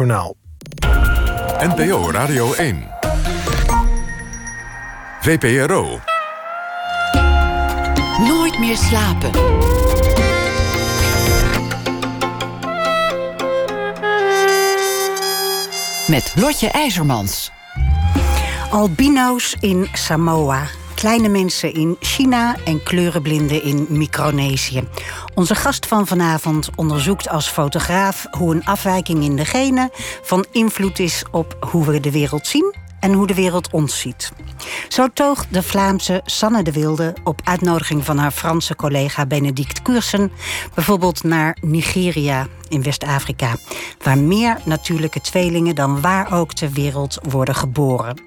Journaal. NPO Radio 1. VPRO. Nooit meer slapen. Met Lotje IJzermans. Albino's in Samoa. Kleine mensen in China en kleurenblinden in Micronesië. Onze gast van vanavond onderzoekt als fotograaf hoe een afwijking in de genen van invloed is op hoe we de wereld zien en hoe de wereld ons ziet. Zo toog de Vlaamse Sanne de Wilde op uitnodiging van haar Franse collega Benedict Cursen bijvoorbeeld naar Nigeria in West-Afrika, waar meer natuurlijke tweelingen dan waar ook ter wereld worden geboren.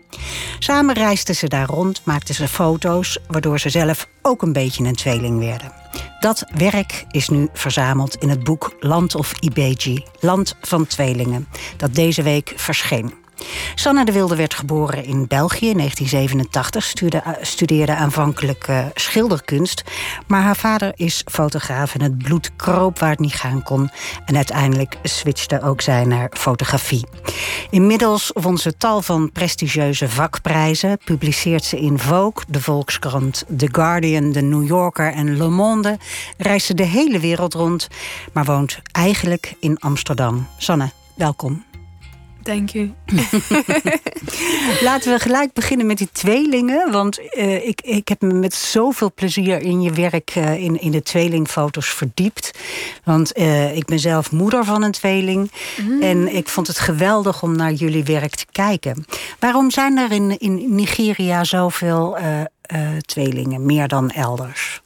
Samen reisden ze daar rond, maakten ze foto's, waardoor ze zelf ook een beetje een tweeling werden. Dat werk is nu verzameld in het boek Land of Ibeji, Land van Tweelingen, dat deze week verscheen. Sanne de Wilde werd geboren in België in 1987, studeerde, studeerde aanvankelijk uh, schilderkunst. Maar haar vader is fotograaf en het bloed kroop waar het niet gaan kon. En uiteindelijk switchte ook zij naar fotografie. Inmiddels won ze tal van prestigieuze vakprijzen, publiceert ze in Vogue, de Volkskrant, The Guardian, The New Yorker en Le Monde. Reist ze de hele wereld rond, maar woont eigenlijk in Amsterdam. Sanne, welkom. Dank u. Laten we gelijk beginnen met die tweelingen. Want uh, ik, ik heb me met zoveel plezier in je werk uh, in, in de tweelingfoto's verdiept. Want uh, ik ben zelf moeder van een tweeling. Mm. En ik vond het geweldig om naar jullie werk te kijken. Waarom zijn er in, in Nigeria zoveel tweelingen, meer dan elders?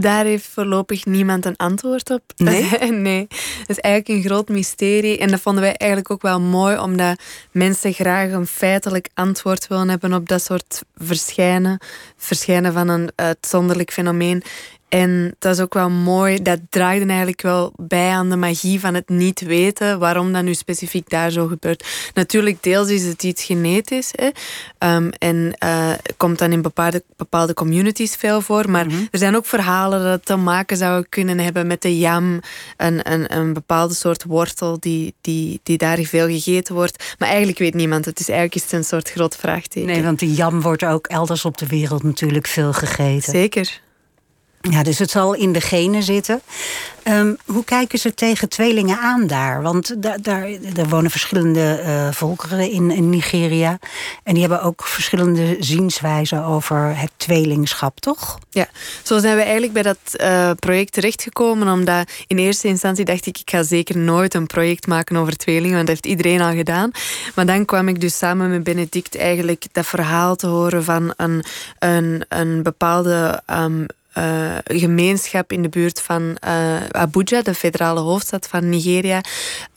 Daar heeft voorlopig niemand een antwoord op. Nee? nee. Dat is eigenlijk een groot mysterie. En dat vonden wij eigenlijk ook wel mooi, omdat mensen graag een feitelijk antwoord willen hebben op dat soort verschijnen. Verschijnen van een uitzonderlijk fenomeen. En dat is ook wel mooi. Dat draagde eigenlijk wel bij aan de magie van het niet weten waarom dat nu specifiek daar zo gebeurt. Natuurlijk, deels is het iets genetisch. Hè? Um, en uh, komt dan in bepaalde, bepaalde communities veel voor. Maar er zijn ook verhalen dat het te maken zou kunnen hebben met de jam. Een, een, een bepaalde soort wortel die, die, die daar veel gegeten wordt. Maar eigenlijk weet niemand. Het is eigenlijk is een soort groot vraagteken. Nee, want die jam wordt ook elders op de wereld natuurlijk veel gegeten. Zeker. Ja, dus het zal in de genen zitten. Um, hoe kijken ze tegen tweelingen aan daar? Want daar, daar, wonen verschillende uh, volkeren in, in, Nigeria. En die hebben ook verschillende zienswijzen over het tweelingschap, toch? Ja, zo zijn we eigenlijk bij dat uh, project terechtgekomen. Omdat in eerste instantie dacht ik, ik ga zeker nooit een project maken over tweelingen. Want dat heeft iedereen al gedaan. Maar dan kwam ik dus samen met Benedict eigenlijk dat verhaal te horen van een, een, een bepaalde... Um, uh, gemeenschap in de buurt van uh, Abuja, de federale hoofdstad van Nigeria,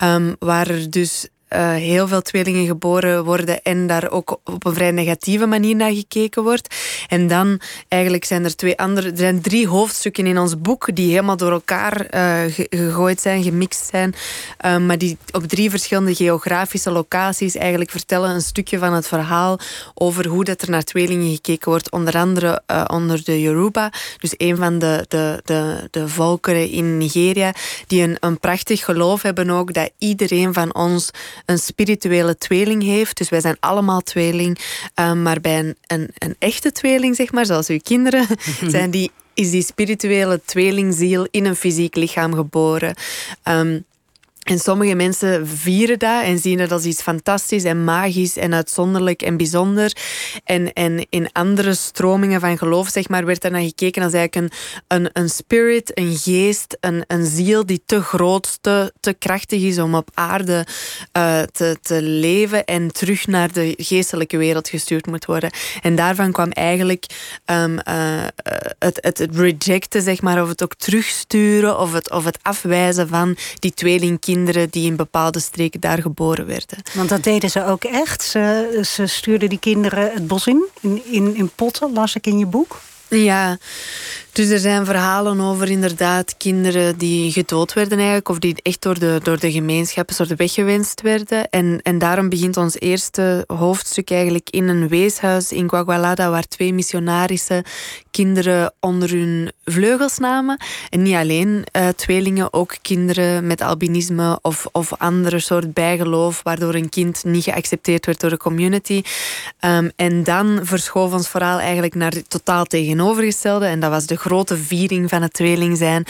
um, waar er dus uh, heel veel tweelingen geboren worden en daar ook op een vrij negatieve manier naar gekeken wordt. En dan eigenlijk zijn er twee andere, er zijn drie hoofdstukken in ons boek die helemaal door elkaar uh, gegooid zijn, gemixt zijn, uh, maar die op drie verschillende geografische locaties eigenlijk vertellen een stukje van het verhaal over hoe dat er naar tweelingen gekeken wordt, onder andere onder de Yoruba, dus een van de, de, de, de volkeren in Nigeria, die een, een prachtig geloof hebben ook dat iedereen van ons een spirituele tweeling heeft. Dus wij zijn allemaal tweeling. Um, maar bij een, een, een, echte tweeling, zeg maar, zoals uw kinderen, zijn die, is die spirituele tweelingziel in een fysiek lichaam geboren. Um, en sommige mensen vieren dat en zien het als iets fantastisch en magisch en uitzonderlijk en bijzonder. En, en in andere stromingen van geloof, zeg maar, werd er naar gekeken als eigenlijk een, een, een spirit, een geest, een, een ziel die te groot, te, te krachtig is om op aarde uh, te, te leven en terug naar de geestelijke wereld gestuurd moet worden. En daarvan kwam eigenlijk uh, het, het, het rejecten, zeg maar, of het ook terugsturen of het, of het afwijzen van die tweelingkinderen kinderen die in bepaalde streken daar geboren werden. Want dat deden ze ook echt. Ze, ze stuurden die kinderen het bos in, in, in, in potten, las ik in je boek. Ja, Dus er zijn verhalen over inderdaad kinderen die gedood werden eigenlijk, of die echt door de, door de gemeenschap een soort weggewenst werden. En, en daarom begint ons eerste hoofdstuk eigenlijk in een weeshuis in Guagualada, waar twee missionarissen kinderen onder hun vleugels namen. En niet alleen uh, tweelingen, ook kinderen met albinisme of, of andere soort bijgeloof, waardoor een kind niet geaccepteerd werd door de community. Um, en dan verschoof ons verhaal eigenlijk naar het totaal tegenovergestelde. En dat was de grote viering van het tweeling zijn.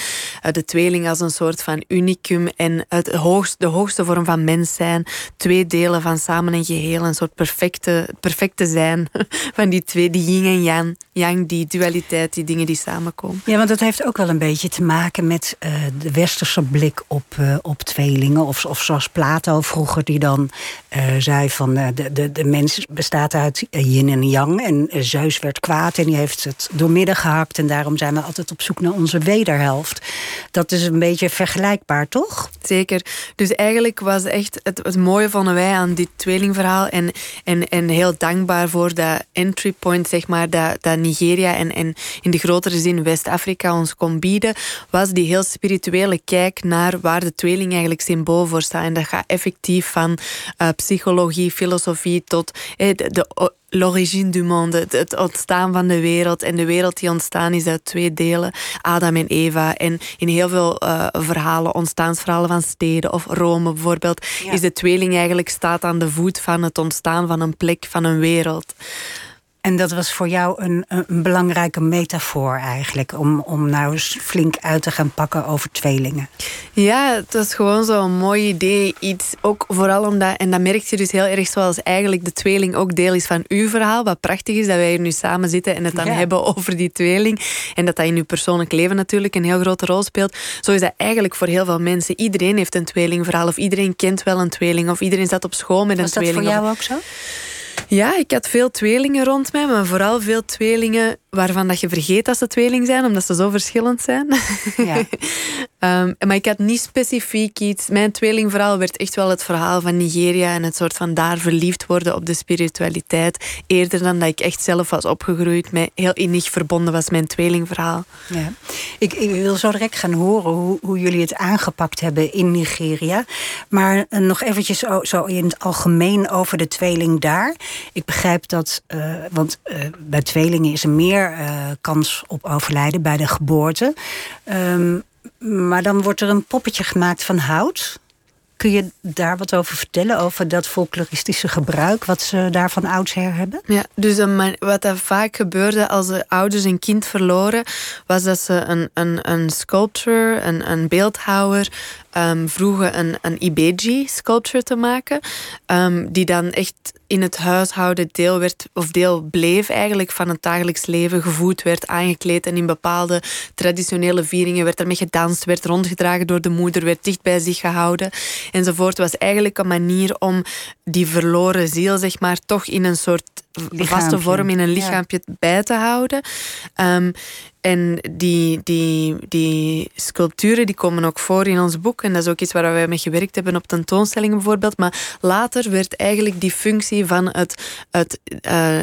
Uh, de tweeling als een soort van unicum en het hoogste, de hoogste vorm van mens zijn. Twee delen van samen een geheel, een soort perfecte, perfecte zijn van die twee, die yin en yang, yang die dualiteit die dingen die samenkomen. Ja, want dat heeft ook wel een beetje te maken met uh, de westerse blik op, uh, op tweelingen. Of, of zoals Plato vroeger, die dan zei van de, de, de mens bestaat uit yin en yang. En Zeus werd kwaad en die heeft het doormidden gehakt. En daarom zijn we altijd op zoek naar onze wederhelft. Dat is een beetje vergelijkbaar, toch? Zeker. Dus eigenlijk was echt het, mooie vonden wij aan dit tweelingverhaal. En, en, en heel dankbaar voor dat entry point, zeg maar, dat, dat Nigeria en en in de grotere zin West-Afrika ons kon bieden, was die heel spirituele kijk naar waar de tweeling eigenlijk symbool voor staat. En dat gaat effectief van uh, psychologie, filosofie tot eh, de l'origine du monde, het ontstaan van de wereld. En de wereld die ontstaan is uit twee delen, Adam en Eva. En in heel veel uh, verhalen, ontstaansverhalen van steden of Rome bijvoorbeeld, ja. is de tweeling eigenlijk staat aan de voet van het ontstaan van een plek, van een wereld. En dat was voor jou een, een belangrijke metafoor eigenlijk. Om, om nou eens flink uit te gaan pakken over tweelingen. Ja, het was gewoon zo'n mooi idee. Iets ook vooral omdat, en dat merk je dus heel erg zoals eigenlijk de tweeling ook deel is van uw verhaal. Wat prachtig is dat wij hier nu samen zitten en het dan hebben over die tweeling. En dat dat in uw persoonlijk leven natuurlijk een heel grote rol speelt. Zo is dat eigenlijk voor heel veel mensen. Iedereen heeft een tweelingverhaal of iedereen kent wel een tweeling of iedereen zat op school met een tweeling. Was dat voor jou ook zo? Ja, ik had veel tweelingen rond mij, maar vooral veel tweelingen waarvan dat je vergeet dat ze tweeling zijn, omdat ze zo verschillend zijn. Ja. um, maar ik had niet specifiek iets. Mijn tweelingverhaal werd echt wel het verhaal van Nigeria en het soort van daar verliefd worden op de spiritualiteit. Eerder dan dat ik echt zelf was opgegroeid, met heel innig verbonden was mijn tweelingverhaal. Ja. Ik, ik wil zo direct gaan horen hoe, hoe jullie het aangepakt hebben in Nigeria. Maar uh, nog eventjes zo in het algemeen over de tweeling daar. Ik begrijp dat, uh, want uh, bij tweelingen is er meer uh, kans op overlijden bij de geboorte. Um, maar dan wordt er een poppetje gemaakt van hout. Kun je daar wat over vertellen, over dat folkloristische gebruik, wat ze daar van oudsher hebben? Ja, dus wat er vaak gebeurde als de ouders een kind verloren, was dat ze een, een, een sculptor, een beeldhouwer, um, vroegen een, een Ibeji-sculpture te maken, um, die dan echt in het huishouden deel werd, of deel bleef eigenlijk van het dagelijks leven, gevoed werd, aangekleed en in bepaalde traditionele vieringen werd ermee gedanst, werd rondgedragen door de moeder, werd dicht bij zich gehouden enzovoort. Het was eigenlijk een manier om die verloren ziel, zeg maar, toch in een soort vaste vorm, in een lichaampje bij te houden. Um, en die, die, die sculpturen die komen ook voor in ons boek. En dat is ook iets waar wij mee gewerkt hebben op tentoonstellingen bijvoorbeeld. Maar later werd eigenlijk die functie van het, het uh,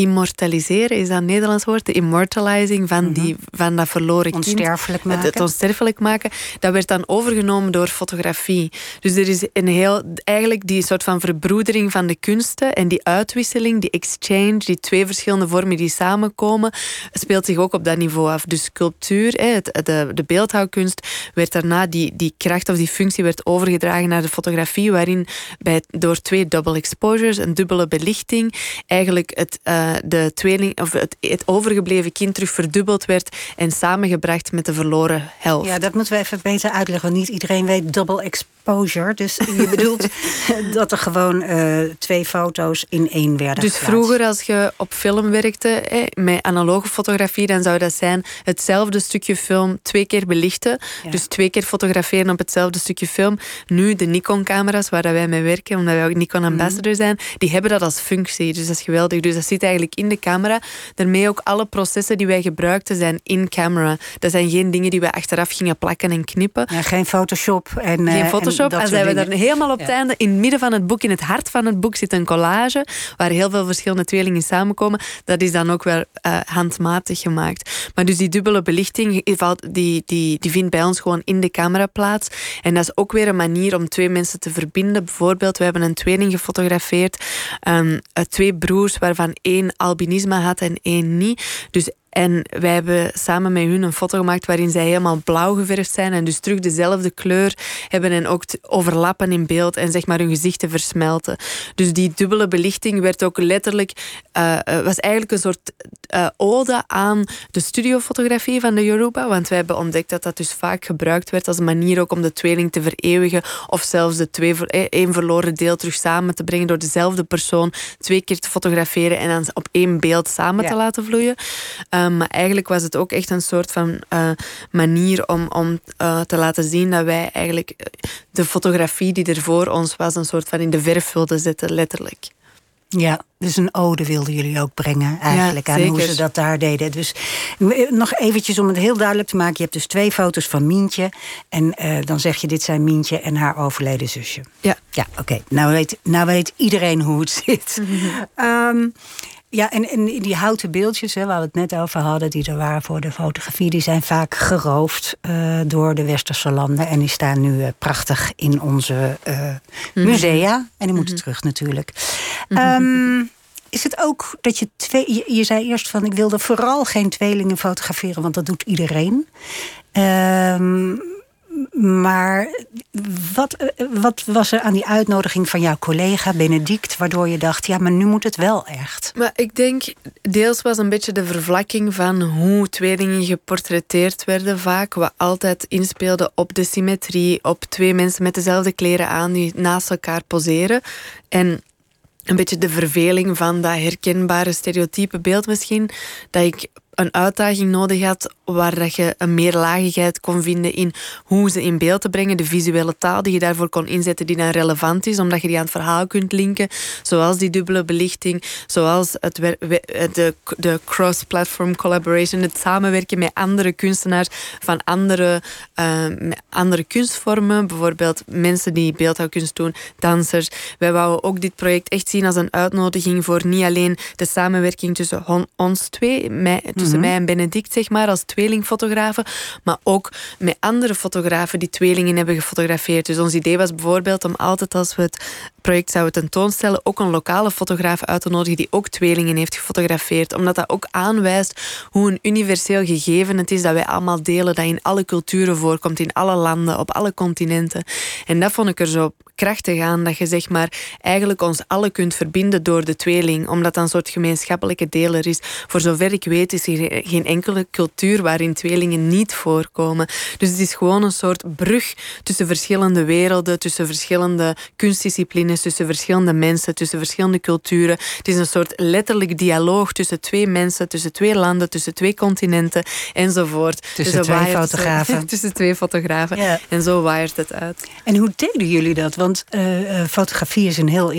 immortaliseren, is dat een Nederlands woord? De immortalizing van, mhm. die, van dat verloren kind. Onsterfelijk maken. Het, onsterfelijk maken. Dat werd dan overgenomen door fotografie. Dus er is een heel, eigenlijk die soort van verbroedering van de kunsten en die uitwisseling, die exchange, die twee verschillende vormen die samenkomen, speelt zich ook op dat niveau af. Dus sculptuur, de, de beeldhouwkunst, werd daarna die, die kracht of die functie werd overgedragen naar de fotografie, waarin bij, door twee double exposures, een dubbele belichting, eigenlijk het uh, de tweeling, of het, het, overgebleven kind terug verdubbeld werd en samengebracht met de verloren helft. Ja, dat moeten we even beter uitleggen, want niet iedereen weet double exposure. Dus je bedoelt dat er gewoon uh, twee foto's in één werden Dus vroeger als je op film werkte met analoge fotografie, dan zou dat zijn hetzelfde stukje film twee keer belichten. Dus twee keer fotograferen op hetzelfde stukje film. Nu de Nikon-camera's waar wij mee werken, omdat wij ook Nikon-ambassador mhm. zijn, die hebben dat als functie. Dus dat is geweldig. Dus dat zit eigenlijk eigenlijk in de camera. Daarmee ook alle processen die wij gebruikten zijn in camera. Dat zijn geen dingen die wij achteraf gingen plakken en knippen. Ja, geen Photoshop. En, geen eh, Photoshop. En, zijn we daar helemaal op het einde. In het midden van het boek, in het hart van het boek, zit een collage waar heel veel verschillende tweelingen samenkomen. Dat is dan ook wel uh, handmatig gemaakt. Maar dus die dubbele belichting die, die, die vindt bij ons gewoon in de camera plaats. En dat is ook weer een manier om twee mensen te verbinden. Bijvoorbeeld, we hebben een tweeling gefotografeerd. Um, twee broers waarvan één albinisme had en één niet. Dus en wij hebben samen met hun een foto gemaakt waarin zij helemaal blauw geverfd zijn en dus terug dezelfde kleur hebben en ook overlappen in beeld en zeg maar hun gezichten versmelten. Dus die dubbele belichting werd ook letterlijk, uh, was eigenlijk een soort uh, ode aan de studiofotografie van de Yoruba, want wij hebben ontdekt dat dat dus vaak gebruikt werd als een manier ook om de tweeling te vereeuwigen of zelfs de twee, één verloren deel terug samen te brengen door dezelfde persoon twee keer te fotograferen en dan op één beeld samen te laten vloeien. Ehm, maar eigenlijk was het ook echt een soort van uh, manier om, om te laten zien dat wij eigenlijk eh, de fotografie die er voor ons was, een soort van in de verf wilden zetten, letterlijk. Ja, dus een ode wilden jullie ook brengen eigenlijk aan hoe ze dat daar deden. Dus nog eventjes om het heel duidelijk te maken. Je hebt dus twee foto's van Mientje. En uh, dan zeg je dit zijn Mientje en haar overleden zusje. Ja. Ja, oké. Nou, weet, nou weet iedereen hoe het zit. um, Ja, en, en die houten beeldjes hè, waar we het net over hadden, die er waren voor de fotografie, die zijn vaak geroofd uh, door de westerse landen. En die staan nu uh, prachtig in onze uh, musea. En die moeten mm -hmm. terug natuurlijk. Mm -hmm. um, is het ook dat je twee. Je, je, zei eerst van ik wilde vooral geen tweelingen fotograferen, want dat doet iedereen. Um, maar wat, wat was er aan die uitnodiging van jouw collega Benedict... waardoor je dacht, ja, maar nu moet het wel echt? Maar ik denk, deels was een beetje de vervlakking van hoe tweelingen geportretteerd werden vaak. Wat altijd inspeelde op de symmetrie, op twee mensen met dezelfde kleren aan... die naast elkaar poseren. En een beetje de verveling van dat herkenbare stereotype beeld misschien. Dat ik een uitdaging nodig had waar dat je een meerlagigheid kon vinden in hoe ze in beeld te brengen, de visuele taal die je daarvoor kon inzetten die dan relevant is, omdat je die aan het verhaal kunt linken, zoals die dubbele belichting, zoals het, de, de cross-platform collaboration, het samenwerken met andere kunstenaars van andere, uh, andere kunstvormen, bijvoorbeeld mensen die beeldhouwkunst doen, dansers. Wij wouden ook dit project echt zien als een uitnodiging voor niet alleen de samenwerking tussen ons twee, tussen mm -hmm. mij en Benedict, zeg maar, als tweelingfotografen, maar ook met andere fotografen die tweelingen hebben gefotografeerd. Dus ons idee was bijvoorbeeld om altijd als we het project zouden tentoonstellen, ook een lokale fotograaf uit te nodigen die ook tweelingen heeft gefotografeerd. Omdat dat ook aanwijst hoe een universeel gegeven het is dat wij allemaal delen, dat in alle culturen voorkomt, in alle landen, op alle continenten. En dat vond ik er zo krachtig aan, dat je zeg maar eigenlijk ons alle kunt verbinden door de tweeling, omdat dat een soort gemeenschappelijke deler is. Voor zover ik weet is geen enkele cultuur waarin tweelingen niet voorkomen. Dus het is gewoon een soort brug tussen verschillende werelden, tussen verschillende kunstdisciplines, tussen verschillende mensen, tussen verschillende culturen. Het is een soort letterlijk dialoog tussen twee mensen, tussen twee landen, tussen twee continenten enzovoort. Tussen dus twee fotografen. tussen twee fotografen. Ja. En zo waait het uit. En hoe deden jullie dat? Want uh, fotografie is een heel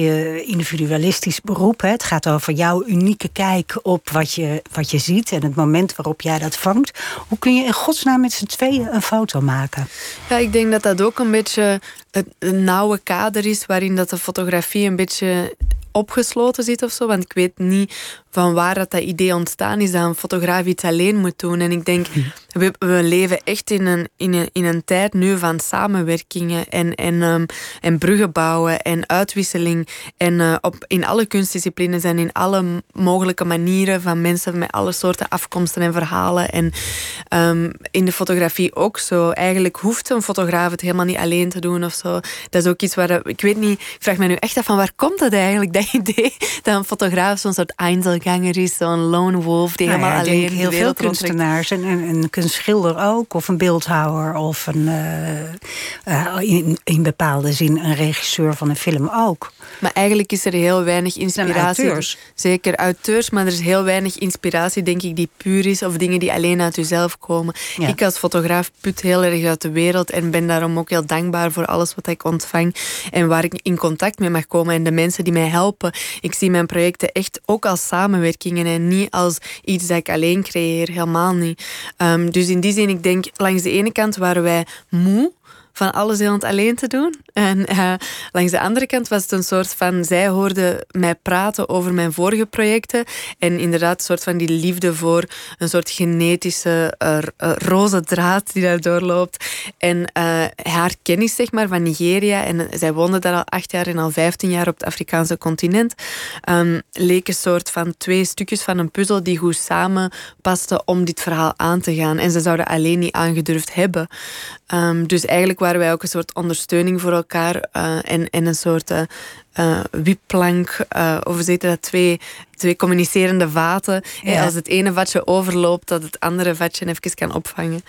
individualistisch beroep. Hè? Het gaat over jouw unieke kijk op wat je, wat je ziet en het moment waarop jij dat vangt. Hoe kun je in godsnaam met z'n tweeën een foto maken? Ja, ik denk dat dat ook een beetje het, nauwe kader is waarin dat de fotografie een beetje opgesloten zit of zo. Want ik weet niet van waar dat, dat idee ontstaan is dat een fotograaf iets alleen moet doen. En ik denk, we, we leven echt in een, in, een, in een tijd nu van samenwerkingen en, en, um, en bruggen bouwen en uitwisseling. En uh, op, in alle kunstdisciplines en in alle mogelijke manieren van mensen met alle soorten afkomsten en verhalen. En um, in de fotografie ook zo. Eigenlijk hoeft een fotograaf het helemaal niet alleen te doen of zo. Dat is ook iets waar, ik weet niet, ik vraag me nu echt af van waar komt dat eigenlijk, dat idee dat een fotograaf zo'n soort Einzelganger is, zo'n lone wolf die nou helemaal ja, alleen heel veel kunstenaars en een, een kunstschilder ook, of een beeldhouwer, of een, uh, uh, in, in bepaalde zin een regisseur van een film ook. Maar eigenlijk is er heel weinig inspiratie. Auteurs. Zeker auteurs, maar er is heel weinig inspiratie, denk ik, die puur is of dingen die alleen uit jezelf komen. Ja. Ik als fotograaf put heel erg uit de wereld en ben daarom ook heel dankbaar voor alles wat ik ontvang en waar ik in contact mee mag komen en de mensen die mij helpen helpen. Ik zie mijn projecten echt ook als samenwerkingen en niet als iets dat ik alleen creëer. Helemaal niet. Ehm, dus in die zin, ik denk, langs de ene kant waren wij moe van alles heel alleen te doen. En uh, langs de andere kant was het een soort van... Zij hoorde mij praten over mijn vorige projecten. En inderdaad een soort van die liefde voor een soort genetische uh, roze draad die daar doorloopt. En haar kennis zeg maar, van Nigeria. En zij woonde daar al acht jaar en al vijftien jaar op het Afrikaanse continent. Um, leek een soort van twee stukjes van een puzzel die goed samen pasten om dit verhaal aan te gaan. En ze zouden alleen niet aangedurfd hebben. Um, dus eigenlijk waren wij ook een soort ondersteuning voor elkaar uh, en, en een soort uh, uh, wipplank. of we zitten dat twee, twee communicerende vaten. Ja. Als het ene vatje overloopt, dat het andere vatje even kan opvangen.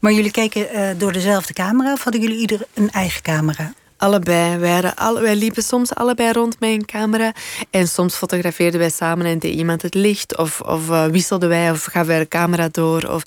Maar jullie keken door dezelfde camera of hadden jullie ieder een eigen camera? Allebei. Wij, alle, wij liepen soms allebei rond met een camera. En soms fotografeerden wij samen en deed iemand het licht. Of, of uh, wisselden wij of gaven wij de camera door. Of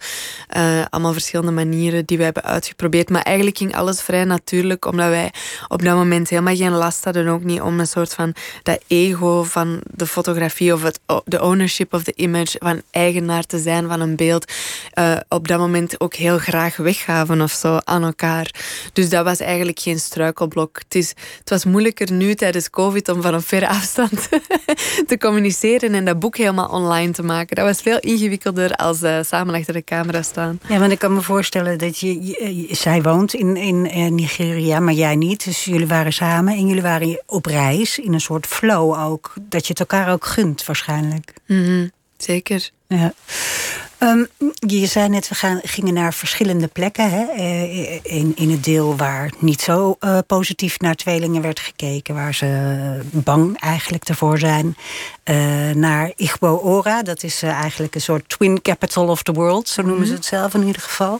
uh, allemaal verschillende manieren die wij hebben uitgeprobeerd. Maar eigenlijk ging alles vrij natuurlijk. Omdat wij op dat moment helemaal geen last hadden. Ook niet om een soort van dat ego van de fotografie. Of het, de ownership of the image. Van eigenaar te zijn van een beeld. Uh, op dat moment ook heel graag weggaven of zo aan elkaar. Dus dat was eigenlijk geen struikelblok het, is, het was moeilijker nu tijdens COVID om van een verre afstand te communiceren en dat boek helemaal online te maken. Dat was veel ingewikkelder als uh, samen achter de camera staan. Ja, want ik kan me voorstellen dat je, je zij woont in, in uh, Nigeria, maar jij niet. Dus jullie waren samen en jullie waren op reis in een soort flow ook. Dat je het elkaar ook gunt waarschijnlijk. Mm Zeker. Ja. Um, je zei net, we gaan, gingen naar verschillende plekken. Hè? Eh, in, in het deel waar niet zo uh, positief naar tweelingen werd gekeken. Waar ze bang eigenlijk ervoor zijn. Uh, naar Igbo Ora. Dat is eigenlijk een soort twin capital of the world. Zo noemen ze mhm. het zelf in ieder geval.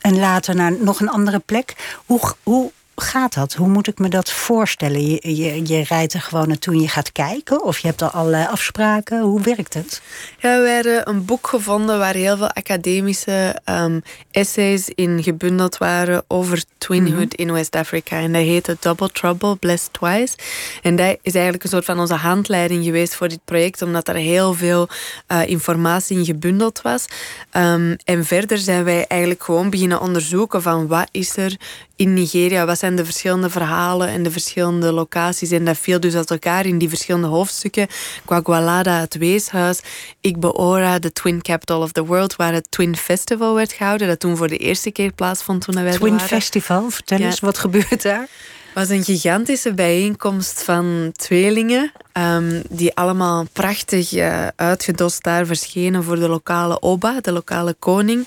En later naar nog een andere plek. Hoe, hoe gaat dat? Hoe moet ik me dat voorstellen? Je, je, je rijdt er gewoon naartoe en je gaat kijken? Of je hebt al allerlei afspraken? Hoe werkt het? Ja, we hebben een boek gevonden waar heel veel academische um, essays in gebundeld waren over twinhood mhm. in West-Afrika. En dat heette Double Trouble, Blessed Twice. En dat is eigenlijk een soort van onze handleiding geweest voor dit project, omdat er heel veel uh, informatie in gebundeld was. Um, en verder zijn wij eigenlijk gewoon beginnen onderzoeken van wat is er in Nigeria, wat zijn de verschillende verhalen en de verschillende locaties. En dat viel dus uit elkaar in die verschillende hoofdstukken. Kwagualada, het weeshuis. Igboora, de Twin Capital of the World, waar het Twin Festival werd gehouden. Dat toen voor de eerste keer plaatsvond toen wij Twin Festival, vertel eens, wat gebeurt daar? Was een gigantische bijeenkomst van tweelingen. Um, die allemaal prachtig uh, uitgedost daar verschenen voor de lokale Oba, de lokale koning.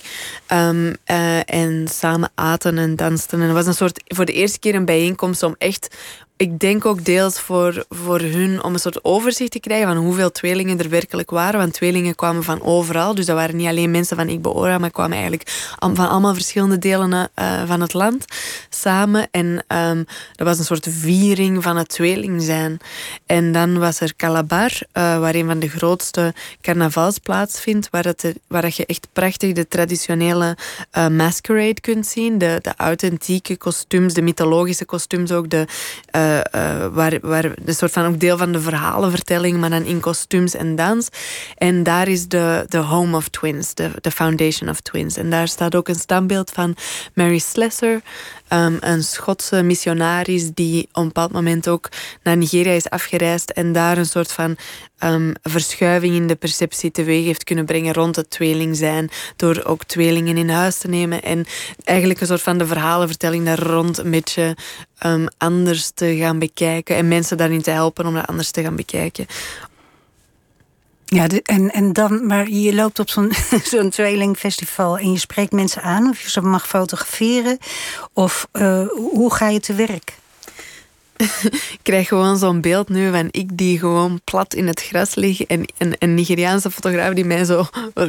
Um, uh, en samen aten en dansten. En het was een soort, voor de eerste keer een bijeenkomst om echt ik denk ook deels voor, voor hun om een soort overzicht te krijgen van hoeveel tweelingen er werkelijk waren. Want tweelingen kwamen van overal. Dus dat waren niet alleen mensen van Igbo-Ora, maar kwamen eigenlijk van allemaal verschillende delen uh, van het land samen. En um, dat was een soort viering van het tweeling zijn. En dan was er Calabar, uh, waar een van de grootste carnavals plaatsvindt, waar, het, waar dat je echt prachtig de traditionele uh, masquerade kunt zien. De, de authentieke kostuums, de mythologische kostuums ook, de waar, waar een soort van ook deel van de verhalenvertelling, maar dan in kostuums en dans. En daar is de, de Home of Twins, de, de Foundation of Twins. En daar staat ook een standbeeld van Mary Slessor, um, een Schotse missionaris die op een bepaald moment ook naar Nigeria is afgereisd en daar een soort van um, verschuiving in de perceptie teweeg heeft kunnen brengen rond het tweeling zijn, door ook tweelingen in huis te nemen en eigenlijk een soort van de verhalenvertelling daar rond een beetje um, anders te gaan bekijken en mensen daarin te helpen om dat anders te gaan bekijken. Ja, en, en dan, maar je loopt op zo'n zo'n tweelingfestival en je spreekt mensen aan of je ze mag fotograferen. Of uh, hoe ga je te werk? ik krijg gewoon zo'n beeld nu van ik die gewoon plat in het gras lig en een, een Nigeriaanse fotograaf die mij zo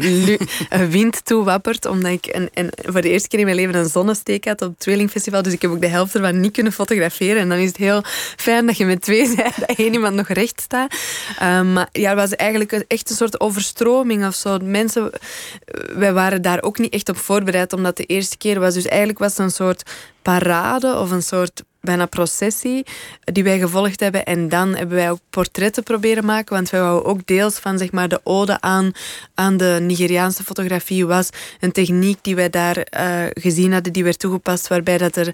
een wind toewappert omdat ik een, voor de eerste keer in mijn leven een zonnesteek had op het Tweelingfestival. Dus ik heb ook de helft ervan niet kunnen fotograferen. En dan is het heel fijn dat je met twee bent, dat één iemand nog recht staat. Um, maar ja, was eigenlijk echt een soort overstroming of zo. Mensen, wij waren daar ook niet echt op voorbereid, omdat de eerste keer was. Dus eigenlijk was het een soort parade of een soort bijna processie die wij gevolgd hebben. En dan hebben wij ook portretten proberen maken. Want wij wouden ook deels van zeg maar, de ode aan, aan de Nigeriaanse fotografie was een techniek die wij daar uh, gezien hadden, die werd toegepast, waarbij dat er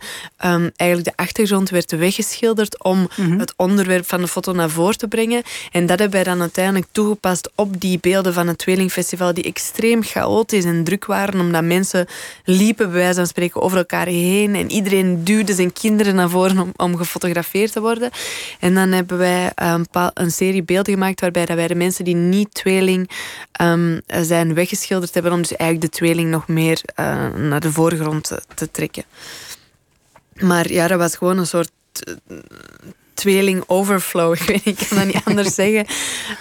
um, eigenlijk de achtergrond werd weggeschilderd om mm -hmm. het onderwerp van de foto naar voren te brengen. En dat hebben wij dan uiteindelijk toegepast op die beelden van het Tweelingfestival, die extreem chaotisch en druk waren, omdat mensen liepen, bij wijze van spreken, over elkaar heen en iedereen duwde zijn kinderen naar voren om, om gefotografeerd te worden. En dan hebben wij een, een serie beelden gemaakt waarbij dat wij de mensen die niet tweeling um, zijn weggeschilderd hebben, om dus eigenlijk de tweeling nog meer uh, naar de voorgrond te, trekken. Maar ja, dat was gewoon een soort uh, tweeling overflow. Ik weet niet, kan dat niet anders zeggen.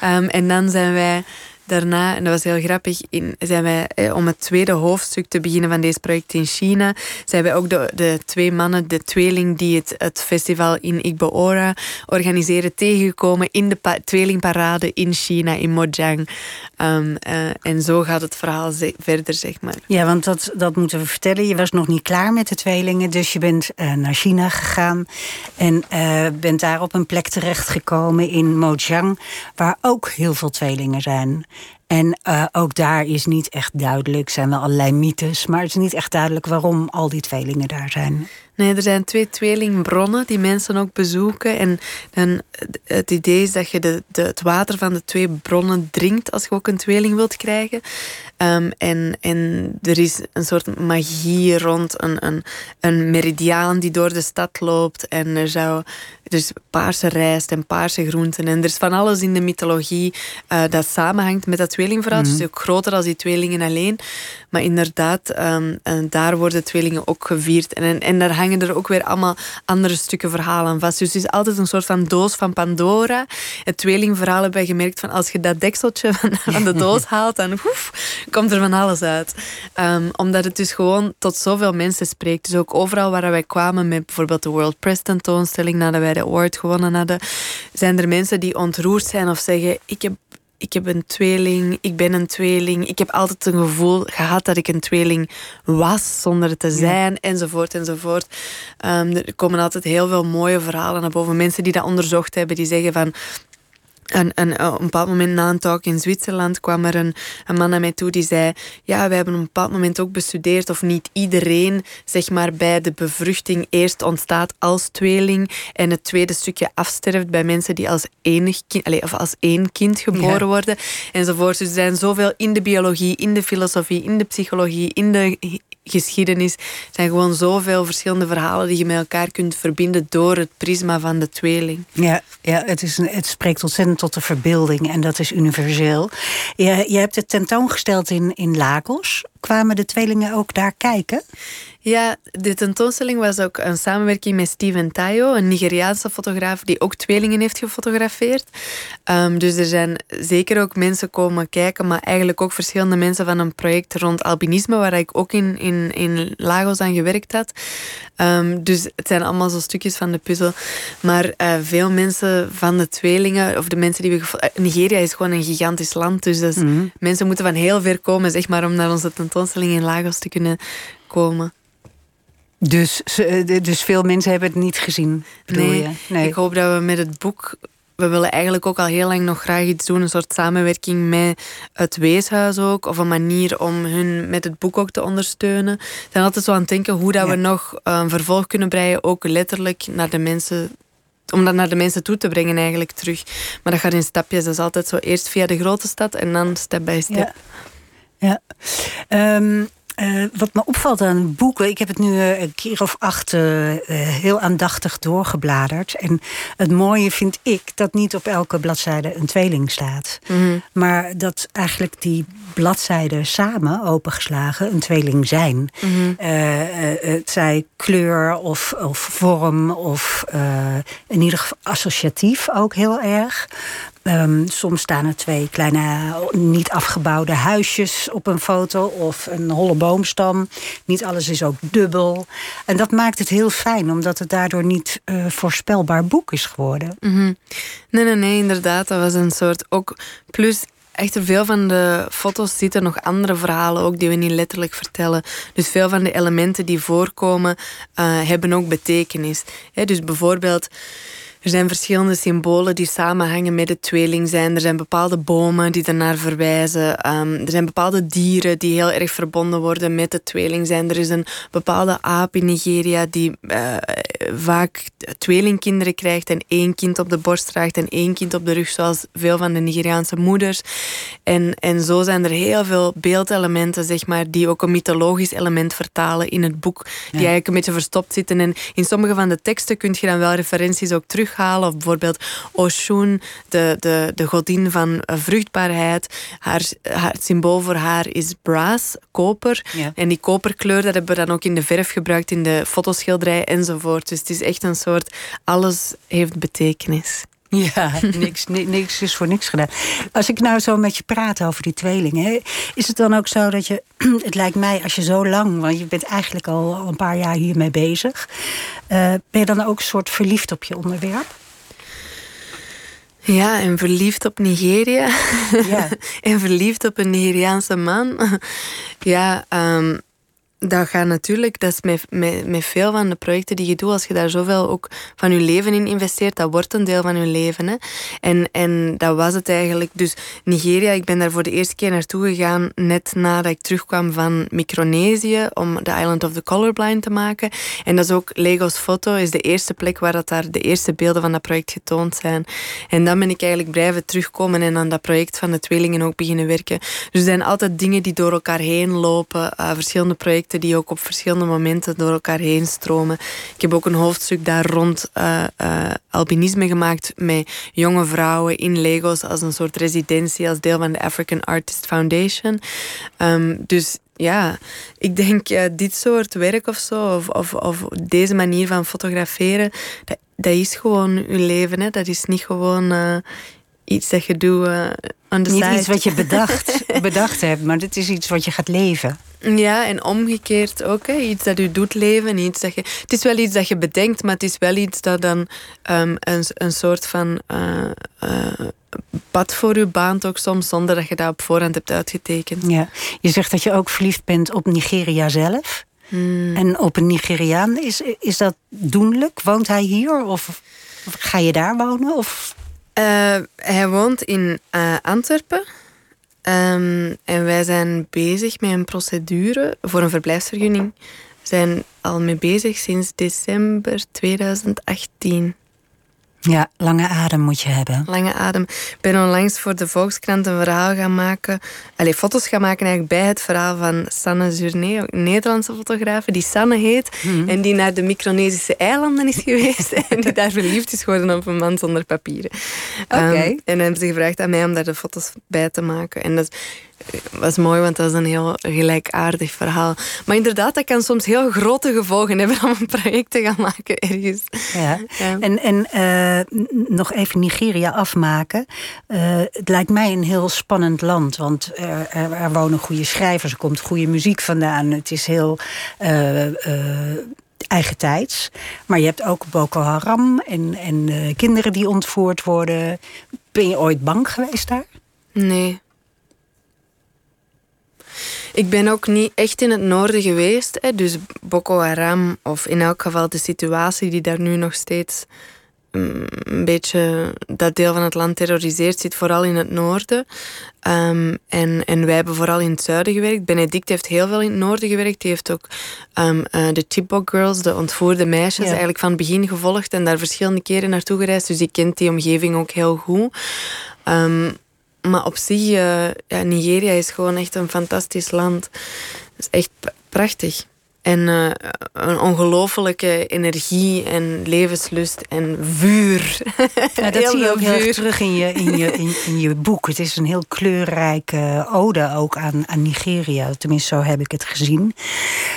Um, en dan zijn wij daarna, en dat was heel grappig, in, zijn wij, eh, om het tweede hoofdstuk te beginnen van deze project in China, zijn wij ook de, twee mannen, de tweeling die het, het festival in Igboora organiseren, tegengekomen in de tweelingparade in China, in Mojang. Um, uh, en zo gaat het verhaal verder, zeg maar. Ja, want dat, dat moeten we vertellen. Je was nog niet klaar met de tweelingen, dus je bent uh, naar China gegaan en uh, bent daar op een plek terechtgekomen in Mojang, waar ook heel veel tweelingen zijn. En uh, ook daar is niet echt duidelijk, zijn wel allerlei mythes, maar het is niet echt duidelijk waarom al die tweelingen daar zijn. Nee, er zijn twee tweelingbronnen die mensen ook bezoeken. En dan, het idee is dat je de, de, het water van de twee bronnen drinkt als je ook een tweeling wilt krijgen. Um, en, en er is een soort magie rond een, een, een meridiaan die door de stad loopt. En er zou er is paarse rijst en paarse groenten. En er is van alles in de mythologie uh, dat samenhangt met dat tweelingverhaal. Mm -hmm. Het is ook groter dan die tweelingen alleen. Maar inderdaad, um, daar worden tweelingen ook gevierd. En, en daar hangen er ook weer allemaal andere stukken verhalen vast. Dus het is altijd een soort van doos van Pandora. Het tweelingverhaal heb je gemerkt van als je dat dekseltje van, van de doos haalt, dan woef, komt er van alles uit. Um, omdat het dus gewoon tot zoveel mensen spreekt. Dus ook overal waar wij kwamen met bijvoorbeeld de World Press tentoonstelling, nadat wij de award gewonnen hadden, zijn er mensen die ontroerd zijn of zeggen: Ik heb ik heb een tweeling, ik ben een tweeling. Ik heb altijd een gevoel gehad dat ik een tweeling was zonder het te zijn, ja. enzovoort, enzovoort. Um, er komen altijd heel veel mooie verhalen naar boven. Mensen die dat onderzocht hebben, die zeggen van... En, en op een bepaald moment na een talk in Zwitserland kwam er een, een man naar mij toe die zei: Ja, we hebben op een bepaald moment ook bestudeerd of niet iedereen zeg maar, bij de bevruchting eerst ontstaat als tweeling en het tweede stukje afsterft bij mensen die als, enig kind, allez, of als één kind geboren ja. worden enzovoort. Dus er zijn zoveel in de biologie, in de filosofie, in de psychologie, in de geschiedenis. Er zijn gewoon zoveel verschillende verhalen die je met elkaar kunt verbinden door het prisma van de tweeling. Ja, ja het, is het spreekt ontzettend tot de verbeelding en dat is universeel. Je, je hebt het tentoongesteld in, in Lagos. Kwamen de tweelingen ook daar kijken? Ja, de tentoonstelling was ook een samenwerking met Steven Tayo, een Nigeriaanse fotograaf die ook tweelingen heeft gefotografeerd. Um, dus er zijn zeker ook mensen komen kijken, maar eigenlijk ook verschillende mensen van een project rond albinisme, waar ik ook in, in, in Lagos aan gewerkt had. Um, dus het zijn allemaal zo stukjes van de puzzel. Maar uh, veel mensen van de tweelingen, of de mensen die we. Nigeria is gewoon een gigantisch land, dus mm -hmm. mensen moeten van heel ver komen, zeg maar, om naar onze tentoonstelling in Lagos te kunnen komen. Dus, dus veel mensen hebben het niet gezien, nee, je? Nee, ik hoop dat we met het boek... We willen eigenlijk ook al heel lang nog graag iets doen. Een soort samenwerking met het Weeshuis ook. Of een manier om hun met het boek ook te ondersteunen. We zijn altijd zo aan het denken hoe dat ja. we nog een vervolg kunnen breien. Ook letterlijk naar de mensen om dat naar de mensen toe te brengen eigenlijk terug. Maar dat gaat in stapjes. Dat is altijd zo eerst via de grote stad en dan step by step. Ja. ja. Um, uh, wat me opvalt aan boeken, ik heb het nu uh, een keer of acht uh, heel aandachtig doorgebladerd. En het mooie vind ik dat niet op elke bladzijde een tweeling staat. Mm -hmm. Maar dat eigenlijk die bladzijden samen opengeslagen een tweeling zijn. Mm -hmm. het zij kleur of, of vorm of in ieder geval associatief ook heel erg. Um, soms staan er twee kleine niet afgebouwde huisjes op een foto of een holle boomstam. Niet alles is ook dubbel. En dat maakt het heel fijn, omdat het daardoor niet uh, voorspelbaar boek is geworden. -hmm. Nee, nee, nee, inderdaad. Dat was een soort ook. Plus achter veel van de foto's zitten nog andere verhalen ook die we niet letterlijk vertellen. Dus veel van de elementen die voorkomen uh, hebben ook betekenis. dus bijvoorbeeld er zijn verschillende symbolen die samenhangen met het tweeling zijn. Er zijn bepaalde bomen die ernaar verwijzen. Um, er zijn bepaalde dieren die heel erg verbonden worden met het tweeling zijn. Er is een bepaalde aap in Nigeria die uh, vaak tweelingkinderen krijgt en één kind op de borst draagt en één kind op de rug, zoals veel van de Nigeriaanse moeders. En, en zo zijn er heel veel beeldelementen, zeg maar, die ook een mythologisch element vertalen in het boek, die eigenlijk een beetje verstopt zitten. En in sommige van de teksten kun je dan wel referenties ook terug of bijvoorbeeld Oshun, de, de, de godin van vruchtbaarheid. Haar, haar, het symbool voor haar is brass, koper. En die koperkleur dat hebben we dan ook in de verf gebruikt, in de fotoschilderij enzovoort. Dus het is echt een soort, alles heeft betekenis. Ja, niks, niks is voor niks gedaan. Als ik nou zo met je praat over die tweelingen, is het dan ook zo dat je, het lijkt mij als je zo lang, want je bent eigenlijk al, een paar jaar hiermee bezig, uh, ben je dan ook een soort verliefd op je onderwerp? Ja, en verliefd op Nigeria. Ja. en verliefd op een Nigeriaanse man. ja, um, dat gaat natuurlijk, dat is met, met, met veel van de projecten die je doet, als je daar zoveel ook van je leven in investeert, dat wordt een deel van je leven. Hè. En, en dat was het eigenlijk. Dus Nigeria, ik ben daar voor de eerste keer naartoe gegaan, net nadat ik terugkwam van Micronesië, om de Island of the Colorblind te maken. En dat is ook Legos Foto, is de eerste plek waar dat daar de eerste beelden van dat project getoond zijn. En dan ben ik eigenlijk blijven terugkomen en aan dat project van de tweelingen ook beginnen werken. Dus er zijn altijd dingen die door elkaar heen lopen, uh, verschillende projecten die ook op verschillende momenten door elkaar heen stromen. Ik heb ook een hoofdstuk daar rond uh, uh, albinisme gemaakt met jonge vrouwen in Legos als een soort residentie, als deel van de African Artist Foundation. Um, dus ja, ik denk dit soort werk of zo, of, of, of, deze manier van fotograferen, dat, dat is gewoon je leven. Hè? Dat is niet gewoon uh, iets dat je doet uh, aan de Niet side. iets wat je bedacht, bedacht hebt, maar dit is iets wat je gaat leven. Ja, en omgekeerd ook. Hè. Iets dat je doet leven. Iets dat je, het is wel iets dat je bedenkt, maar het is wel iets dat dan um, een, een soort van uh, uh, pad voor je baant ook soms, zonder dat je dat op voorhand hebt uitgetekend. Ja. Je zegt dat je ook verliefd bent op Nigeria zelf. Hmm. En op een Nigeriaan. Is, is dat doenlijk? Woont hij hier? Of ga je daar wonen? Of... Uh, hij woont in Antwerpen. Um, en wij zijn bezig met een procedure voor een verblijfsvergunning. We zijn al mee bezig sinds december 2018. Ja, lange adem moet je hebben. Lange adem. Ik ben onlangs voor de Volkskrant een verhaal gaan maken. Allee, foto's gaan maken eigenlijk bij het verhaal van Sanne Journé, een Nederlandse fotograaf, die Sanne heet. Mhm. En die naar de Micronesische eilanden is geweest. en die daar verliefd is geworden op een man zonder papieren. Oké. Um, en hebben ze gevraagd aan mij om daar de foto's bij te maken. En dat was mooi, want dat is een heel gelijkaardig verhaal. Maar inderdaad, dat kan soms heel grote gevolgen hebben om een project te gaan maken ergens. Ja. En, en uh, nog even Nigeria afmaken. Uh, het lijkt mij een heel spannend land, want er, er, er, wonen goede schrijvers, er komt goede muziek vandaan. Het is heel. Uh, eigentijds. Maar je hebt ook Boko Haram en, en kinderen die ontvoerd worden. Ben je ooit bang geweest daar? Nee. Ik ben ook niet echt in het noorden geweest. Hè. Dus Boko Haram, of in elk geval de situatie die daar nu nog steeds mm, een beetje dat deel van het land terroriseert, zit vooral in het noorden. Um, en, en wij hebben vooral in het zuiden gewerkt. Benedict heeft heel veel in het noorden gewerkt. Die heeft ook um, uh, de Chibok Girls, de ontvoerde meisjes, ja. eigenlijk van het begin gevolgd en daar verschillende keren naartoe gereisd. Dus die kent die omgeving ook heel goed. Um, maar op zich, uh, ja, Nigeria is gewoon echt een fantastisch land. Het is echt prachtig. En uh, een ongelofelijke energie en levenslust en vuur. Ja, dat zie je ook heel erg terug in je, in, je, in, in, je boek. Het is een heel kleurrijke ode ook aan, aan Nigeria. Tenminste, zo heb ik het gezien.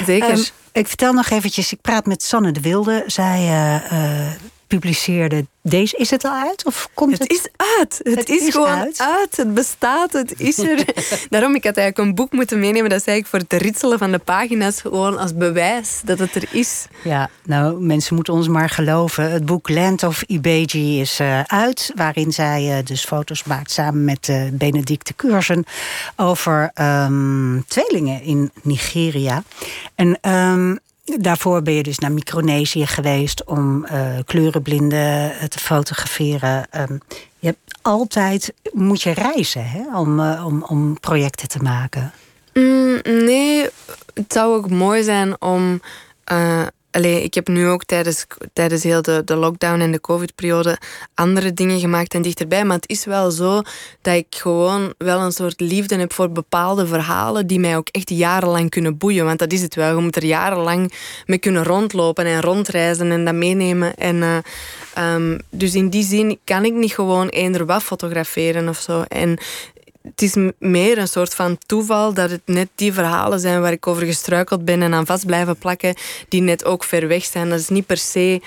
Zeker. Um, ik vertel nog eventjes, ik praat met Sanne de Wilde. Zij uh, publiceerde deze. Is het al uit? Of komt het? Het is uit. Het, is, gewoon uit. Het bestaat. Het is er. Daarom, ik had eigenlijk een boek moeten meenemen. Dat zei ik voor het ritselen van de pagina's. Gewoon als bewijs dat het er is. Ja, nou, mensen moeten ons maar geloven. Het boek Land of Ibeji is uh, uit. Waarin zij uh, dus foto's maakt samen met uh, Benedicte Cursen. Over um, tweelingen in Nigeria. En um, Daarvoor ben je dus naar Micronesië geweest om uh, kleurenblinden te fotograferen. Um, je hebt altijd moet je reizen hè, om, uh, om, om projecten te maken. Mm, nee, het zou ook mooi zijn om Allee, ik heb nu ook tijdens, tijdens heel de, de lockdown en de covid-periode andere dingen gemaakt en dichterbij. Maar het is wel zo dat ik gewoon wel een soort liefde heb voor bepaalde verhalen die mij ook echt jarenlang kunnen boeien. Want dat is het wel. Je moet er jarenlang mee kunnen rondlopen en rondreizen en dat meenemen. En, uh, um, dus in die zin kan ik niet gewoon eender wat fotograferen of zo. En het is meer een soort van toeval dat het net die verhalen zijn waar ik over gestruikeld ben en aan vast blijven plakken, die net ook ver weg zijn. Dat is niet per se.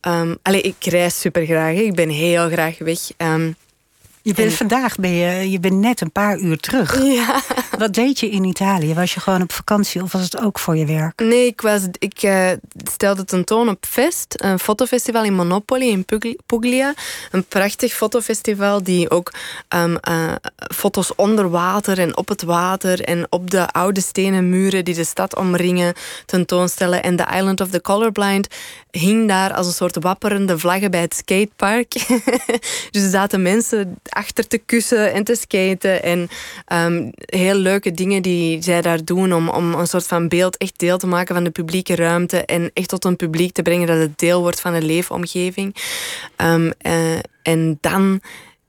Um, ik reis super graag. Ik ben heel graag weg. Um, je bent vandaag ben je, je bent net een paar uur terug. Ja. Wat deed je in Italië? Was je gewoon op vakantie of was het ook voor je werk? Nee, ik, was, ik uh, stelde tentoon op Fest, een fotofestival in Monopoli in Puglia. Een prachtig fotofestival die ook um, uh, foto's onder water en op het water en op de oude stenen muren die de stad omringen tentoonstellen. En The Island of the Colorblind hing daar als een soort wapperende vlaggen bij het skatepark. dus er zaten mensen achter te kussen en te skaten. En um, heel leuke dingen die zij daar doen om, om een soort van beeld echt deel te maken van de publieke ruimte. En echt tot een publiek te brengen dat het deel wordt van de leefomgeving. Um, uh, en dan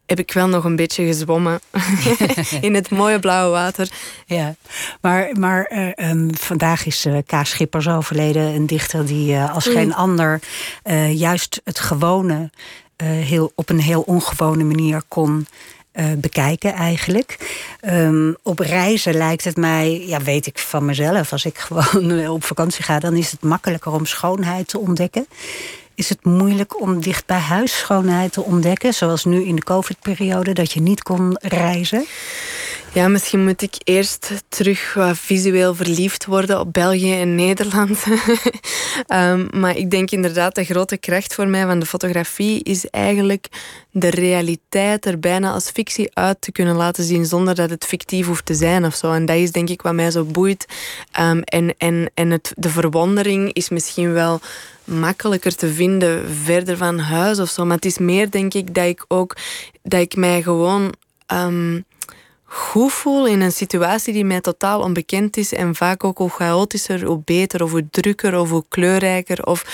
heb ik wel nog een beetje gezwommen in het mooie blauwe water. Ja, maar, maar uh, um, vandaag is uh, Kaas Schippers overleden. Een dichter die uh, als mm. geen ander juist het gewone heel, op een heel ongewone manier kon bekijken eigenlijk. Um, op reizen lijkt het mij, ja weet ik van mezelf... als ik gewoon op vakantie ga, dan is het makkelijker om schoonheid te ontdekken. Is het moeilijk om dicht bij huis schoonheid te ontdekken? Zoals nu in de COVID-periode, dat je niet kon reizen? Ja, misschien moet ik eerst terug wat visueel verliefd worden op België en Nederland. um, maar ik denk inderdaad, de grote kracht voor mij van de fotografie is eigenlijk de realiteit er bijna als fictie uit te kunnen laten zien zonder dat het fictief hoeft te zijn of zo. En dat is denk ik wat mij zo boeit. Um, en en, en het, de verwondering is misschien wel makkelijker te vinden verder van huis of zo. Maar het is meer, denk ik, dat ik ook dat ik mij gewoon um, goed voel in een situatie die mij totaal onbekend is. En vaak ook hoe chaotischer, hoe beter, of hoe drukker, of hoe kleurrijker. Of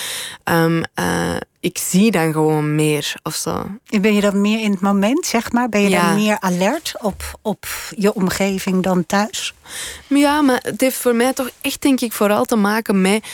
um, uh, ik zie dan gewoon meer of zo. Ben je dan meer in het moment, zeg maar? Ben je ja. dan meer alert op, op je omgeving dan thuis? Ja, maar het heeft voor mij toch echt, denk ik, vooral te maken met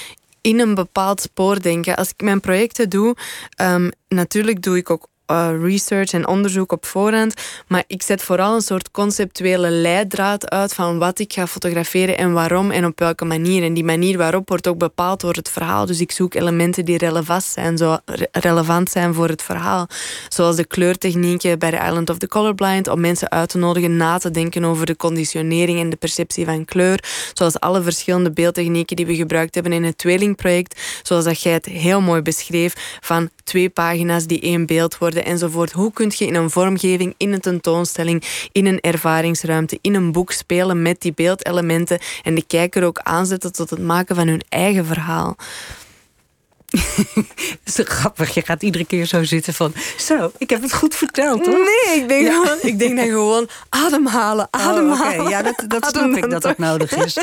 in een bepaald spoor denken. Als ik mijn projecten doe, um, natuurlijk doe ik ook uh, research en onderzoek op voorhand. Maar ik zet vooral een soort conceptuele leidraad uit van wat ik ga fotograferen en waarom en op welke manier. En die manier waarop wordt ook bepaald door het verhaal. Dus ik zoek elementen die relevant zijn, zo relevant zijn voor het verhaal. Zoals de kleurtechnieken bij The Island of the Colorblind, om mensen uit te nodigen na te denken over de conditionering en de perceptie van kleur. Zoals alle verschillende beeldtechnieken die we gebruikt hebben in het tweelingproject. Zoals dat jij het heel mooi beschreef van twee pagina's die één beeld worden enzovoort. Hoe kun je in een vormgeving, in een tentoonstelling, in een ervaringsruimte, in een boek spelen met die beeldelementen en de kijker ook aanzetten tot het maken van hun eigen verhaal. dat is grappig. Je gaat iedere keer zo zitten van... Zo, ik heb het goed verteld, hoor. Nee, ik denk, ja. gewoon, ik denk dan gewoon ademhalen, ademhalen. Oh, Ja, dat, dat snap ik dat dat nodig is.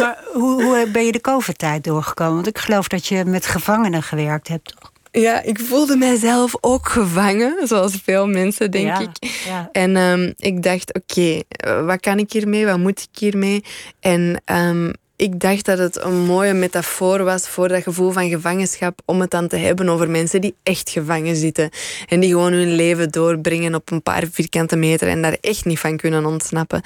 maar hoe, hoe ben je de COVID-tijd doorgekomen? Want ik geloof dat je met gevangenen gewerkt hebt, toch? Ja, ik voelde mijzelf ook gevangen, zoals veel mensen, denk ja, ik. Ja. En um, ik dacht, oké, okay, wat kan ik hiermee? Wat moet ik hiermee? En um, ik dacht dat het een mooie metafoor was voor dat gevoel van gevangenschap om het dan te hebben over mensen die echt gevangen zitten en die gewoon hun leven doorbrengen op een paar vierkante meter en daar echt niet van kunnen ontsnappen.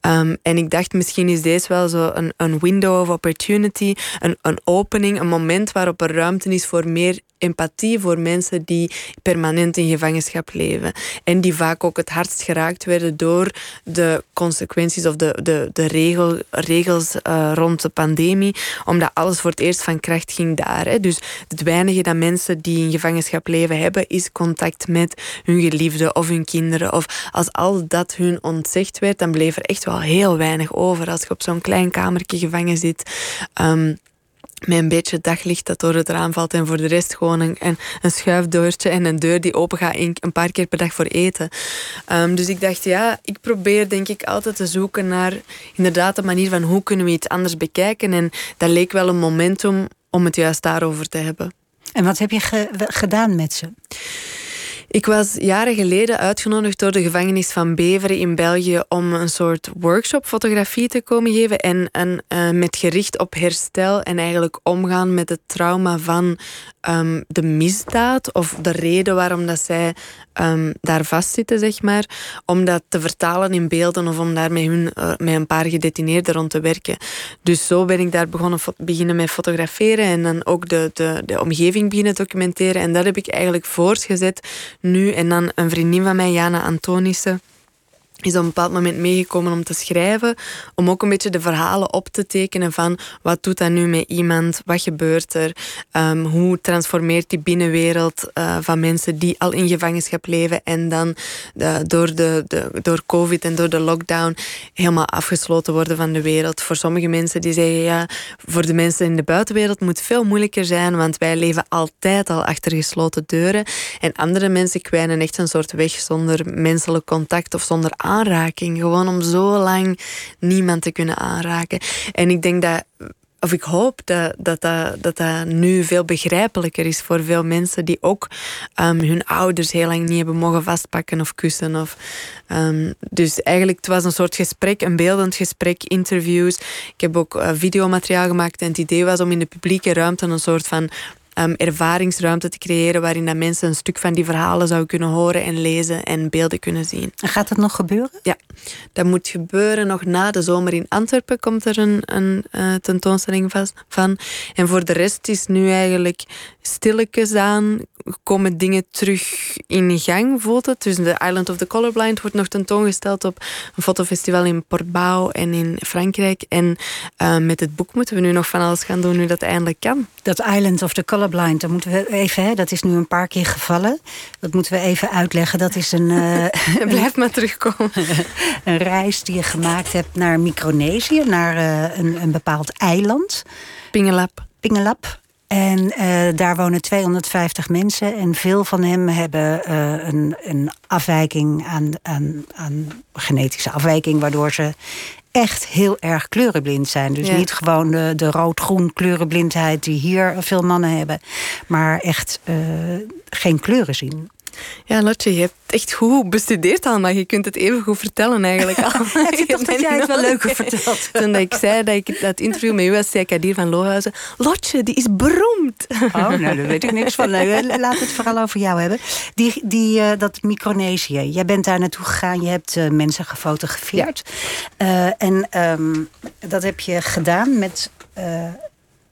Um, en ik dacht misschien is deze wel zo een, een window of opportunity, een, een opening, een moment waarop er ruimte is voor meer empathie voor mensen die permanent in gevangenschap leven. En die vaak ook het hardst geraakt werden door de consequenties of de, de, de regel, regels uh, rond de pandemie. Omdat alles voor het eerst van kracht ging daar. Hè. Dus het weinige dat mensen die in gevangenschap leven hebben, is contact met hun geliefde of hun kinderen. Of als al dat hun ontzegd werd, dan bleef er echt wel heel weinig over. Als je op zo'n klein kamertje gevangen zit. Um, met een beetje daglicht dat door het raam valt en voor de rest gewoon een, een, een schuifdeurtje en een deur die open gaat een paar keer per dag voor eten. Um, dus ik dacht, ja, ik probeer denk ik altijd te zoeken naar inderdaad de manier van hoe kunnen we iets anders bekijken en dat leek wel een momentum om het juist daarover te hebben. En wat heb je gedaan met ze? Ik was jaren geleden uitgenodigd door de gevangenis van Beveren in België om een soort workshop fotografie te komen geven en, uh, met gericht op herstel en eigenlijk omgaan met het trauma van um, de misdaad of de reden waarom dat zij um, daar vastzitten, zeg maar, om dat te vertalen in beelden of om daar met, hun, uh, met een paar gedetineerden rond te werken. Dus zo ben ik daar begonnen beginnen met fotograferen en dan ook de, de, de omgeving beginnen documenteren. En dat heb ik eigenlijk voortgezet nu. En dan een vriendin van mij, Jana Antonissen is op een bepaald moment meegekomen om te schrijven. Om ook een beetje de verhalen op te tekenen van wat doet dat nu met iemand? Wat gebeurt er? Um, hoe transformeert die binnenwereld uh, van mensen die al in gevangenschap leven en dan uh, door, de, de, door COVID en door de lockdown helemaal afgesloten worden van de wereld? Voor sommige mensen die zeggen ja, voor de mensen in de buitenwereld moet het veel moeilijker zijn, want wij leven altijd al achter gesloten deuren. En andere mensen kwijnen echt een soort weg zonder menselijk contact of zonder aandacht aanraking. Gewoon om zo lang niemand te kunnen aanraken. En ik denk dat of ik hoop dat dat, dat, dat dat nu veel begrijpelijker is voor veel mensen die ook um, hun ouders heel lang niet hebben mogen vastpakken of kussen. Of, um, dus eigenlijk, het was een soort gesprek, een beeldend gesprek, interviews. Ik heb ook uh, videomateriaal gemaakt en het idee was om in de publieke ruimte een soort van um, ervaringsruimte te creëren waarin dat mensen een stuk van die verhalen zouden kunnen horen en lezen en beelden kunnen zien. En gaat dat nog gebeuren? Ja, dat moet gebeuren. Nog na de zomer in Antwerpen komt er een, een uh, tentoonstelling van. En voor de rest is nu eigenlijk stilletjes aan komen dingen terug in gang, voelt het. Dus de Island of the Colorblind wordt nog tentoongesteld op een fotofestival in Portbouw en in Frankrijk. En uh, met het boek moeten we nu nog van alles gaan doen nu dat eindelijk kan. Dat Island of the Colorblind, dat moeten we even, hè, dat is nu een paar keer gevallen. Dat moeten we even uitleggen. Dat is een. Uh, Blijf maar terugkomen. een reis die je gemaakt hebt naar Micronesië, naar uh, een, een bepaald eiland. Pingelap. Pingelap. En uh, daar wonen 250 mensen. En veel van hen hebben uh, een, een afwijking aan, aan, aan genetische afwijking, waardoor ze echt heel erg kleurenblind zijn. Dus niet gewoon de, de rood-groen kleurenblindheid die hier veel mannen hebben, maar echt uh, geen kleuren zien. Ja, Lotje, je hebt echt goed bestudeerd allemaal. Je kunt het even goed vertellen eigenlijk. Je toch dat jij het wel leuker verteld? Toen ik zei dat ik dat interview met u was, zei Kadir van Lohuizen... Lotje, die is beroemd. Oh, nou, daar weet ik niks van. Laat het vooral over jou hebben. Die, die, uh, dat Micronesië, jij bent daar naartoe gegaan. Je hebt uh, mensen gefotografeerd. Uh, en um, dat heb je gedaan met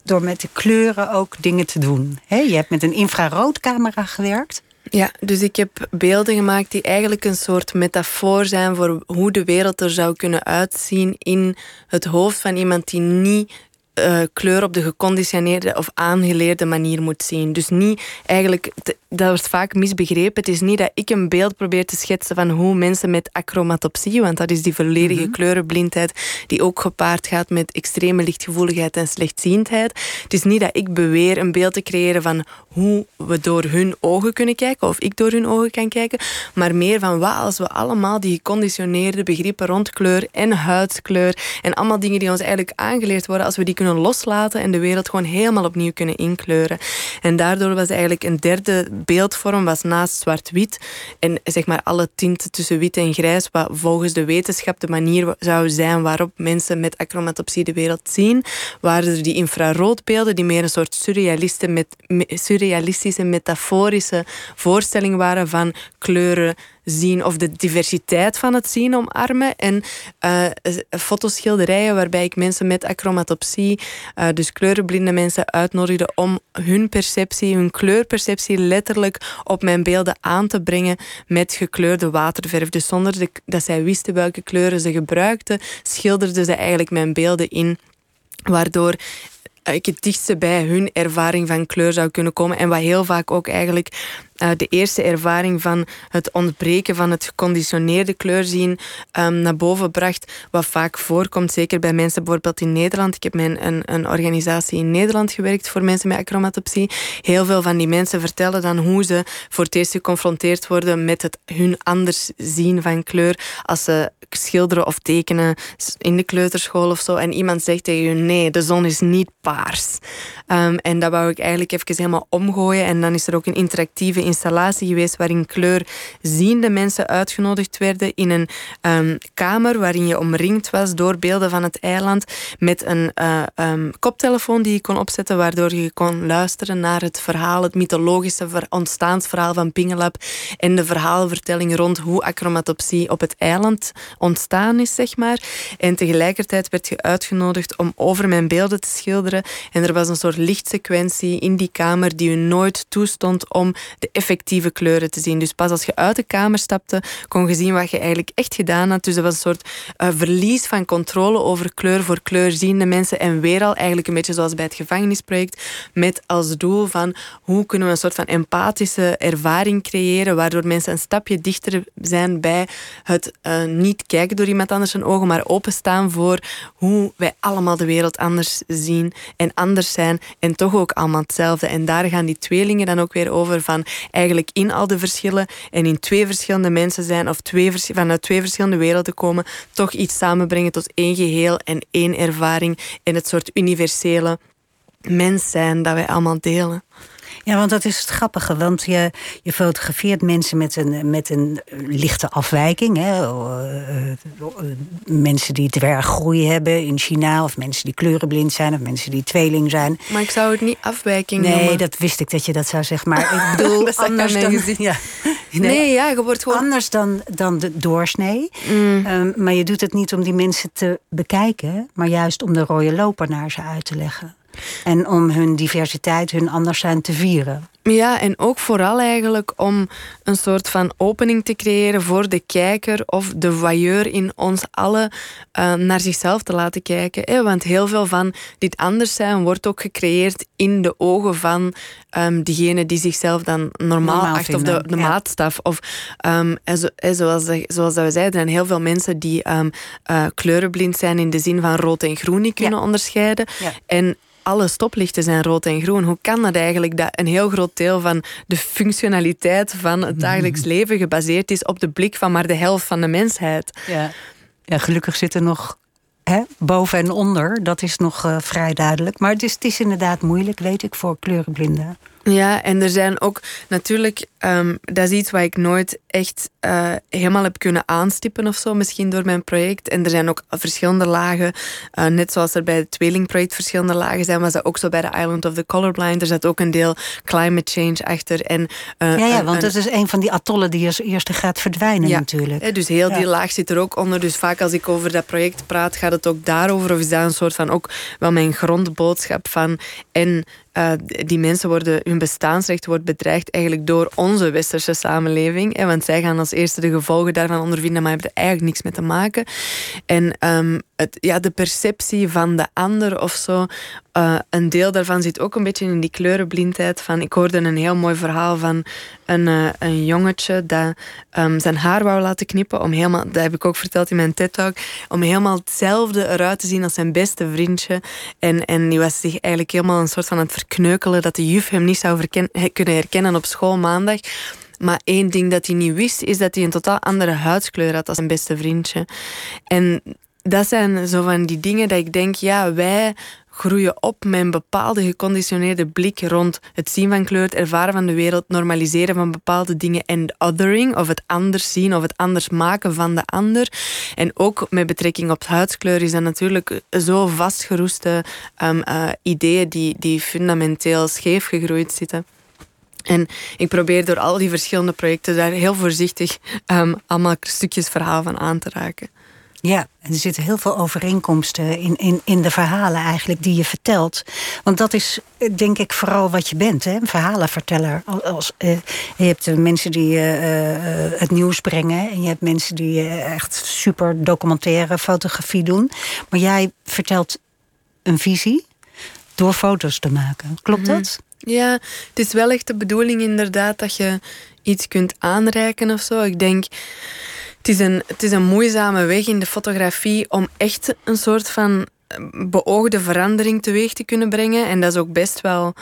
door met de kleuren ook dingen te doen. je hebt met een infraroodcamera gewerkt. Ja, dus ik heb beelden gemaakt die eigenlijk een soort metafoor zijn voor hoe de wereld er zou kunnen uitzien in het hoofd van iemand die niet uh, kleur op de geconditioneerde of aangeleerde manier moet zien. Dus niet eigenlijk, dat wordt vaak misbegrepen. Het is niet dat ik een beeld probeer te schetsen van hoe mensen met achromatopsie, want dat is die volledige mhm. kleurenblindheid die ook gepaard gaat met extreme lichtgevoeligheid en slechtziendheid. Het is niet dat ik beweer een beeld te creëren van hoe we door hun ogen kunnen kijken of ik door hun ogen kan kijken, maar meer van wat als we allemaal die geconditioneerde begrippen rond kleur en huidskleur en allemaal dingen die ons eigenlijk aangeleerd worden, als we die kunnen loslaten en de wereld gewoon helemaal opnieuw kunnen inkleuren. En daardoor was eigenlijk een derde beeldvorm was naast zwart-wit en zeg maar alle tinten tussen wit en grijs, wat volgens de wetenschap de manier zou zijn waarop mensen met achromatopsie de wereld zien, waren er die infraroodbeelden die meer een soort met, surrealistische metaforische voorstelling waren van kleuren zien of de diversiteit van het zien omarmen. En uh, fotoschilderijen waarbij ik mensen met achromatopsie, uh, dus kleurenblinde mensen, uitnodigde om hun perceptie, hun kleurperceptie letterlijk op mijn beelden aan te brengen met gekleurde waterverf. Dus zonder de, dat zij wisten welke kleuren ze gebruikten, schilderden ze eigenlijk mijn beelden in. Waardoor ik het dichtste bij hun ervaring van kleur zou kunnen komen. En wat heel vaak ook eigenlijk uh, de eerste ervaring van het ontbreken van het geconditioneerde kleurzien um, naar boven bracht. Wat vaak voorkomt, zeker bij mensen bijvoorbeeld in Nederland. Ik heb met een, een organisatie in Nederland gewerkt voor mensen met achromatopsie. Heel veel van die mensen vertellen dan hoe ze voor het eerst geconfronteerd worden met het hun anders zien van kleur. Als ze schilderen of tekenen in de kleuterschool of zo. En iemand zegt tegen je: nee, de zon is niet paars. Um, en dat wou ik eigenlijk even helemaal omgooien. En dan is er ook een interactieve installatie geweest waarin kleurziende mensen uitgenodigd werden in een um, kamer waarin je omringd was door beelden van het eiland met een uh, um, koptelefoon die je kon opzetten waardoor je kon luisteren naar het verhaal, het mythologische ontstaansverhaal van Pingelap en de verhaalvertelling rond hoe acromatopsie op het eiland ontstaan is, zeg maar. En tegelijkertijd werd je uitgenodigd om over mijn beelden te schilderen en er was een soort lichtsequentie in die kamer die u nooit toestond om de effectieve kleuren te zien. Dus pas als je uit de kamer stapte, kon je zien wat je eigenlijk echt gedaan had. Dus dat was een soort uh, verlies van controle over kleur voor kleurziende mensen. En weer al eigenlijk een beetje zoals bij het gevangenisproject, met als doel van hoe kunnen we een soort van empathische ervaring creëren, waardoor mensen een stapje dichter zijn bij het uh, niet kijken door iemand anders zijn ogen, maar openstaan voor hoe wij allemaal de wereld anders zien en anders zijn en toch ook allemaal hetzelfde. En daar gaan die tweelingen dan ook weer over van eigenlijk in al de verschillen en in twee verschillende mensen zijn of twee, vanuit twee verschillende werelden komen, toch iets samenbrengen tot één geheel en één ervaring en het soort universele mens zijn dat wij allemaal delen. Ja, want dat is het grappige. Want je, je fotografeert mensen met een, met een lichte afwijking. Hè? Uh, mensen die dwerggroei hebben in China. Of mensen die kleurenblind zijn. Of mensen die tweeling zijn. Maar ik zou het niet afwijking nee, noemen. Nee, dat wist ik dat je dat zou zeggen. Maar ik bedoel, anders dan... Ja. Nee, nee, ja, je wordt gewoon... Anders dan, dan de doorsnee. Mm. Um, maar je doet het niet om die mensen te bekijken. Maar juist om de rode loper naar ze uit te leggen. En om hun diversiteit, hun anders zijn te vieren. Ja, en ook vooral eigenlijk om een soort van opening te creëren voor de kijker of de voyeur in ons allen uh, naar zichzelf te laten kijken. Hè? Want heel veel van dit anders zijn wordt ook gecreëerd in de ogen van um, diegene die zichzelf dan normaal, acht of de, de maatstaf. Of um, zo, zoals, zoals dat we zeiden, er zijn heel veel mensen die um, uh, kleurenblind zijn in de zin van rood en groen niet kunnen onderscheiden. Ja. En alle stoplichten zijn rood en groen. Hoe kan dat eigenlijk dat een heel groot deel van de functionaliteit van het dagelijks leven gebaseerd is op de blik van maar de helft van de mensheid? Ja, ja gelukkig zitten nog hè, boven en onder. Dat is nog uh, vrij duidelijk. Maar het is, het is inderdaad moeilijk, weet ik, voor kleurenblinden. Ja, en er zijn ook natuurlijk, um, dat is iets wat ik nooit echt uh, helemaal heb kunnen aanstippen of zo, misschien door mijn project. En er zijn ook verschillende lagen, uh, net zoals er bij het tweelingproject verschillende lagen zijn, was dat ook zo bij de Island of the Colorblind. Er zat ook een deel climate change achter. En, uh, ja, ja, want dat is een van die atollen die als eerste gaat verdwijnen ja, natuurlijk. Dus heel die laag zit er ook onder. Dus vaak als ik over dat project praat, gaat het ook daarover. Of is dat een soort van ook wel mijn grondboodschap van en uh, die mensen worden, hun bestaansrecht wordt bedreigd eigenlijk door onze westerse samenleving. Hè, want zij gaan als eerste de gevolgen daarvan ondervinden, maar hebben er eigenlijk niks mee te maken. En um, het, ja, de perceptie van de ander of zo, uh, een deel daarvan zit ook een beetje in die kleurenblindheid. Van, ik hoorde een heel mooi verhaal van een, uh, een jongetje dat um, zijn haar wou laten knippen. Om helemaal, dat heb ik ook verteld in mijn TED-talk. Om helemaal hetzelfde eruit te zien als zijn beste vriendje. En, en die was zich eigenlijk helemaal een soort van aan het verkneukelen dat de juf hem niet zou kunnen herkennen op school maandag. Maar één ding dat hij niet wist, is dat hij een totaal andere huidskleur had als zijn beste vriendje. En dat zijn zo van die dingen dat ik denk, ja, wij groeien op met een bepaalde geconditioneerde blik rond het zien van kleur, het ervaren van de wereld, normaliseren van bepaalde dingen en othering, of het anders zien of het anders maken van de ander. En ook met betrekking op huidskleur is dat natuurlijk zo vastgeroeste um, uh, ideeën die, die fundamenteel scheef gegroeid zitten. En ik probeer door al die verschillende projecten daar heel voorzichtig um, allemaal stukjes verhaal van aan te raken. Ja, en er zitten heel veel overeenkomsten in, in, in de verhalen eigenlijk die je vertelt. Want dat is denk ik vooral wat je bent, hè? een verhalenverteller. Als, uh, je hebt mensen die uh, het nieuws brengen... en je hebt mensen die echt super documentaire fotografie doen. Maar jij vertelt een visie door foto's te maken. Klopt mhm. dat? Ja, het is wel echt de bedoeling inderdaad dat je iets kunt aanreiken of zo. Ik denk, het is een, het is een moeizame weg in de fotografie om echt een soort van beoogde verandering teweeg te kunnen brengen. En dat is ook best wel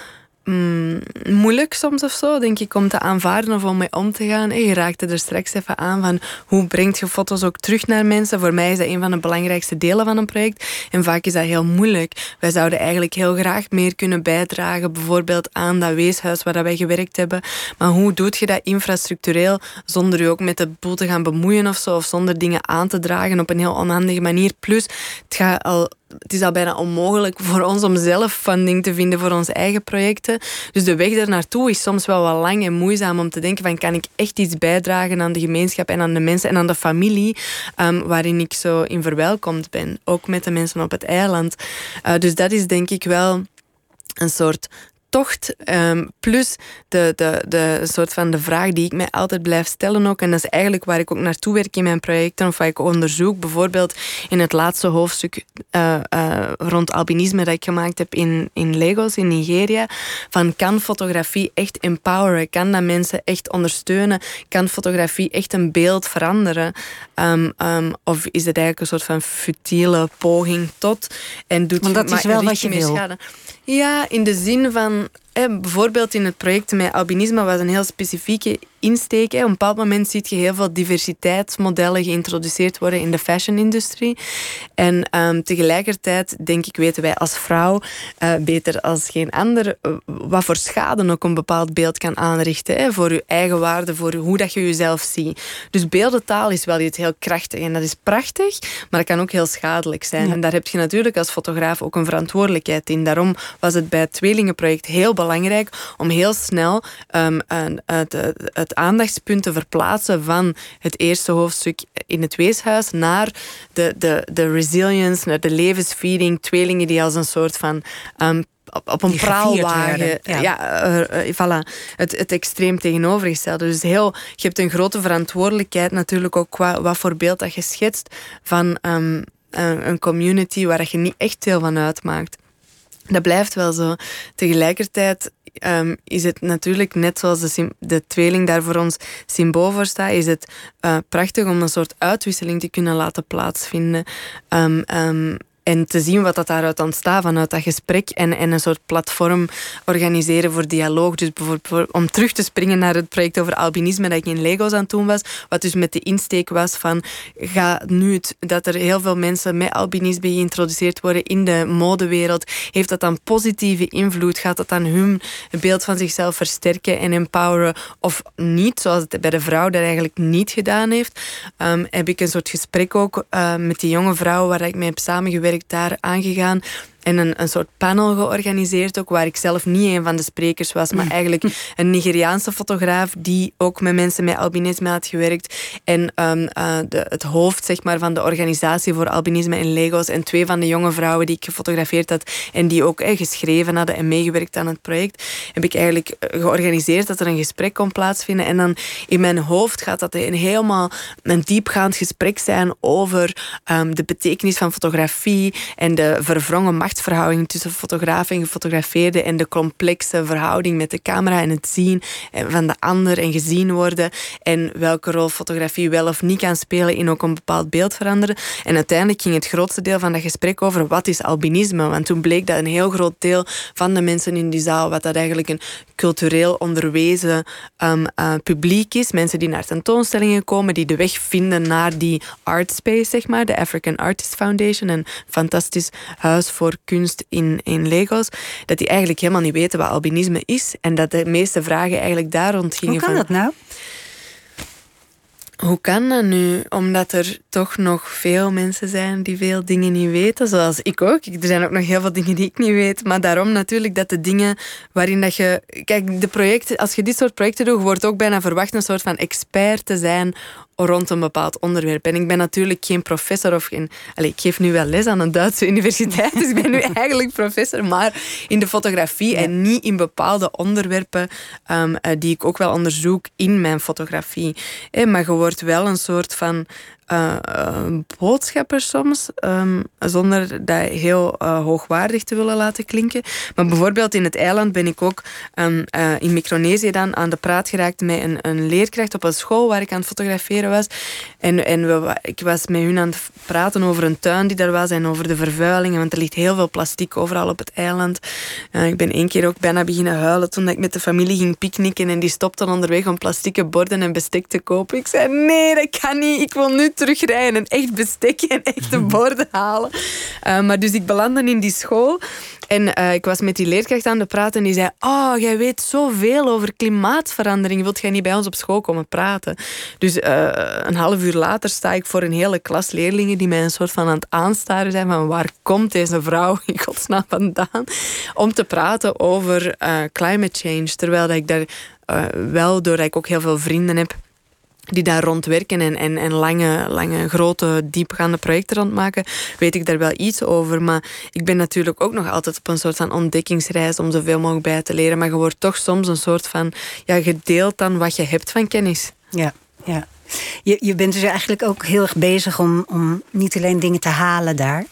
mm, moeilijk soms of zo, denk ik, om te aanvaarden of om mee om te gaan. je raakte er straks even aan van hoe brengt je foto's ook terug naar mensen. Voor mij is dat een van de belangrijkste delen van een project. En vaak is dat heel moeilijk. Wij zouden eigenlijk heel graag meer kunnen bijdragen, bijvoorbeeld aan dat weeshuis waar wij gewerkt hebben. Maar hoe doe je dat infrastructureel zonder je ook met de boel te gaan bemoeien of zo, of zonder dingen aan te dragen op een heel onhandige manier. Plus, het gaat al het is al bijna onmogelijk voor ons om zelf funding te vinden voor onze eigen projecten. Dus de weg er naartoe is soms wel wat lang en moeizaam om te denken van kan ik echt iets bijdragen aan de gemeenschap en aan de mensen en aan de familie um, waarin ik zo in verwelkomd ben. Ook met de mensen op het eiland. Uh, dus dat is denk ik wel een soort tocht. Um, plus de, de, de soort van de vraag die ik mij altijd blijf stellen ook. En dat is eigenlijk waar ik ook naartoe werk in mijn projecten. Of waar ik onderzoek. Bijvoorbeeld in het laatste hoofdstuk uh, uh, rond albinisme dat ik gemaakt heb in, in Lagos, in Nigeria. Van kan fotografie echt empoweren? Kan dat mensen echt ondersteunen? Kan fotografie echt een beeld veranderen? Um, um, of is het eigenlijk een soort van futiele poging tot? En doet Want dat is wel wat je wil. Schade? Ja, in de zin van bijvoorbeeld in het project met albinisme was een heel specifieke insteek. Op een bepaald moment zie je heel veel diversiteitsmodellen geïntroduceerd worden in de fashion-industrie. En um, tegelijkertijd, denk ik, weten wij als vrouw uh, beter als geen ander uh, wat voor schade ook een bepaald beeld kan aanrichten. Hè, voor je eigen waarde, voor hoe dat je jezelf ziet. Dus beeldentaal is wel iets heel krachtig en dat is prachtig, maar dat kan ook heel schadelijk zijn. En daar heb je natuurlijk als fotograaf ook een verantwoordelijkheid in. Daarom was het bij het tweelingenproject heel belangrijk om heel snel um, het, het aandachtspunt te verplaatsen van het eerste hoofdstuk in het weeshuis naar de, de, de resilience, naar de levensviering, tweelingen die als een soort van um, op, een praalwagen. Ja, ja uh, uh, voilà. Het, het extreem tegenovergestelde. Dus heel, je hebt een grote verantwoordelijkheid natuurlijk ook qua wat voor beeld dat je schetst van um, een, een community waar je niet echt deel van uitmaakt. Dat blijft wel zo. Tegelijkertijd um, is het natuurlijk, net zoals de, de, tweeling daar voor ons symbool voor staat, is het uh, prachtig om een soort uitwisseling te kunnen laten plaatsvinden. Um, um, en te zien wat dat daaruit ontstaat vanuit dat gesprek en, en een soort platform organiseren voor dialoog. Dus bijvoorbeeld om terug te springen naar het project over albinisme dat ik in Legos aan het doen was. Wat dus met de insteek was van ga nu het, dat er heel veel mensen met albinisme geïntroduceerd worden in de modewereld. Heeft dat dan positieve invloed? Gaat dat dan hun beeld van zichzelf versterken en empoweren of niet? Zoals het bij de vrouw dat eigenlijk niet gedaan heeft. Um, heb ik een soort gesprek ook uh, met die jonge vrouw waar ik mee heb samengewerkt daar aangegaan en een, een soort panel georganiseerd ook, waar ik zelf niet een van de sprekers was, maar eigenlijk een Nigeriaanse fotograaf die ook met mensen met albinisme had gewerkt en um, de, het hoofd zeg maar, van de organisatie voor albinisme in Lagos en twee van de jonge vrouwen die ik gefotografeerd had en die ook eh, geschreven hadden en meegewerkt aan het project, heb ik eigenlijk eh, georganiseerd dat er een gesprek kon plaatsvinden en dan in mijn hoofd gaat dat een helemaal een diepgaand gesprek zijn over um, de betekenis van fotografie en de verwrongen macht verhouding tussen fotograaf en gefotografeerde en de complexe verhouding met de camera en het zien van de ander en gezien worden en welke rol fotografie wel of niet kan spelen in ook een bepaald beeld veranderen. En uiteindelijk ging het grootste deel van dat gesprek over wat is albinisme, want toen bleek dat een heel groot deel van de mensen in die zaal, wat dat eigenlijk een cultureel onderwezen um, uh, publiek is, mensen die naar tentoonstellingen komen, die de weg vinden naar die art space, zeg maar, de African Artist Foundation, een fantastisch huis voor kunst in, in Lagos, dat die eigenlijk helemaal niet weten wat albinisme is. En dat de meeste vragen eigenlijk daar rond gingen. Hoe kan dat nou? hoe kan dat nu? Omdat er toch nog veel mensen zijn die veel dingen niet weten, zoals ik ook. Er zijn ook nog heel veel dingen die ik niet weet. Maar daarom natuurlijk dat de dingen waarin dat je... Kijk, de projecten, als je dit soort projecten doet, wordt ook bijna verwacht een soort van expert te zijn rond een bepaald onderwerp. En ik ben natuurlijk geen professor of geen... Allez, ik geef nu wel les aan een Duitse universiteit, dus ik ben nu eigenlijk professor, maar in de fotografie en niet in bepaalde onderwerpen um, die ik ook wel onderzoek in mijn fotografie. Eh, maar je wordt wel een soort van uh, boodschapper soms, um, zonder dat heel uh, hoogwaardig te willen laten klinken. Maar bijvoorbeeld in het eiland ben ik ook um, in Micronesië dan aan de praat geraakt met een, een, leerkracht op een school waar ik aan het fotograferen was. En, en we, ik was met hun aan het praten over een tuin die daar was en over de vervuilingen, want er ligt heel veel plastic overal op het eiland. ik ben één keer ook bijna beginnen huilen toen ik met de familie ging picknicken en die stopten onderweg om plastieke borden en bestek te kopen. Ik zei, nee, dat kan niet. Ik wil nu terugrijden en echt bestek en echte borden halen. Uh, maar dus ik belandde in die school. En uh, ik was met die leerkracht aan de praten en die zei: Oh, jij weet zoveel over klimaatverandering. Wilt jij niet bij ons op school komen praten? Dus uh, een half uur later sta ik voor een hele klas leerlingen die mij een soort van aan het aanstaren zijn: van waar komt deze vrouw in godsnaam vandaan? Om te praten over climate change. Terwijl dat ik daar wel, doordat ik ook heel veel vrienden heb die daar rondwerken en, en, en lange, lange, grote, diepgaande projecten rondmaken, weet ik daar wel iets over. Maar ik ben natuurlijk ook nog altijd op een soort van ontdekkingsreis om zoveel mogelijk bij te leren. Maar je wordt toch soms een soort van, ja, gedeeld dan wat je hebt van kennis. Ja, ja. Je, je bent dus eigenlijk ook heel erg bezig om, om niet alleen dingen te halen daar,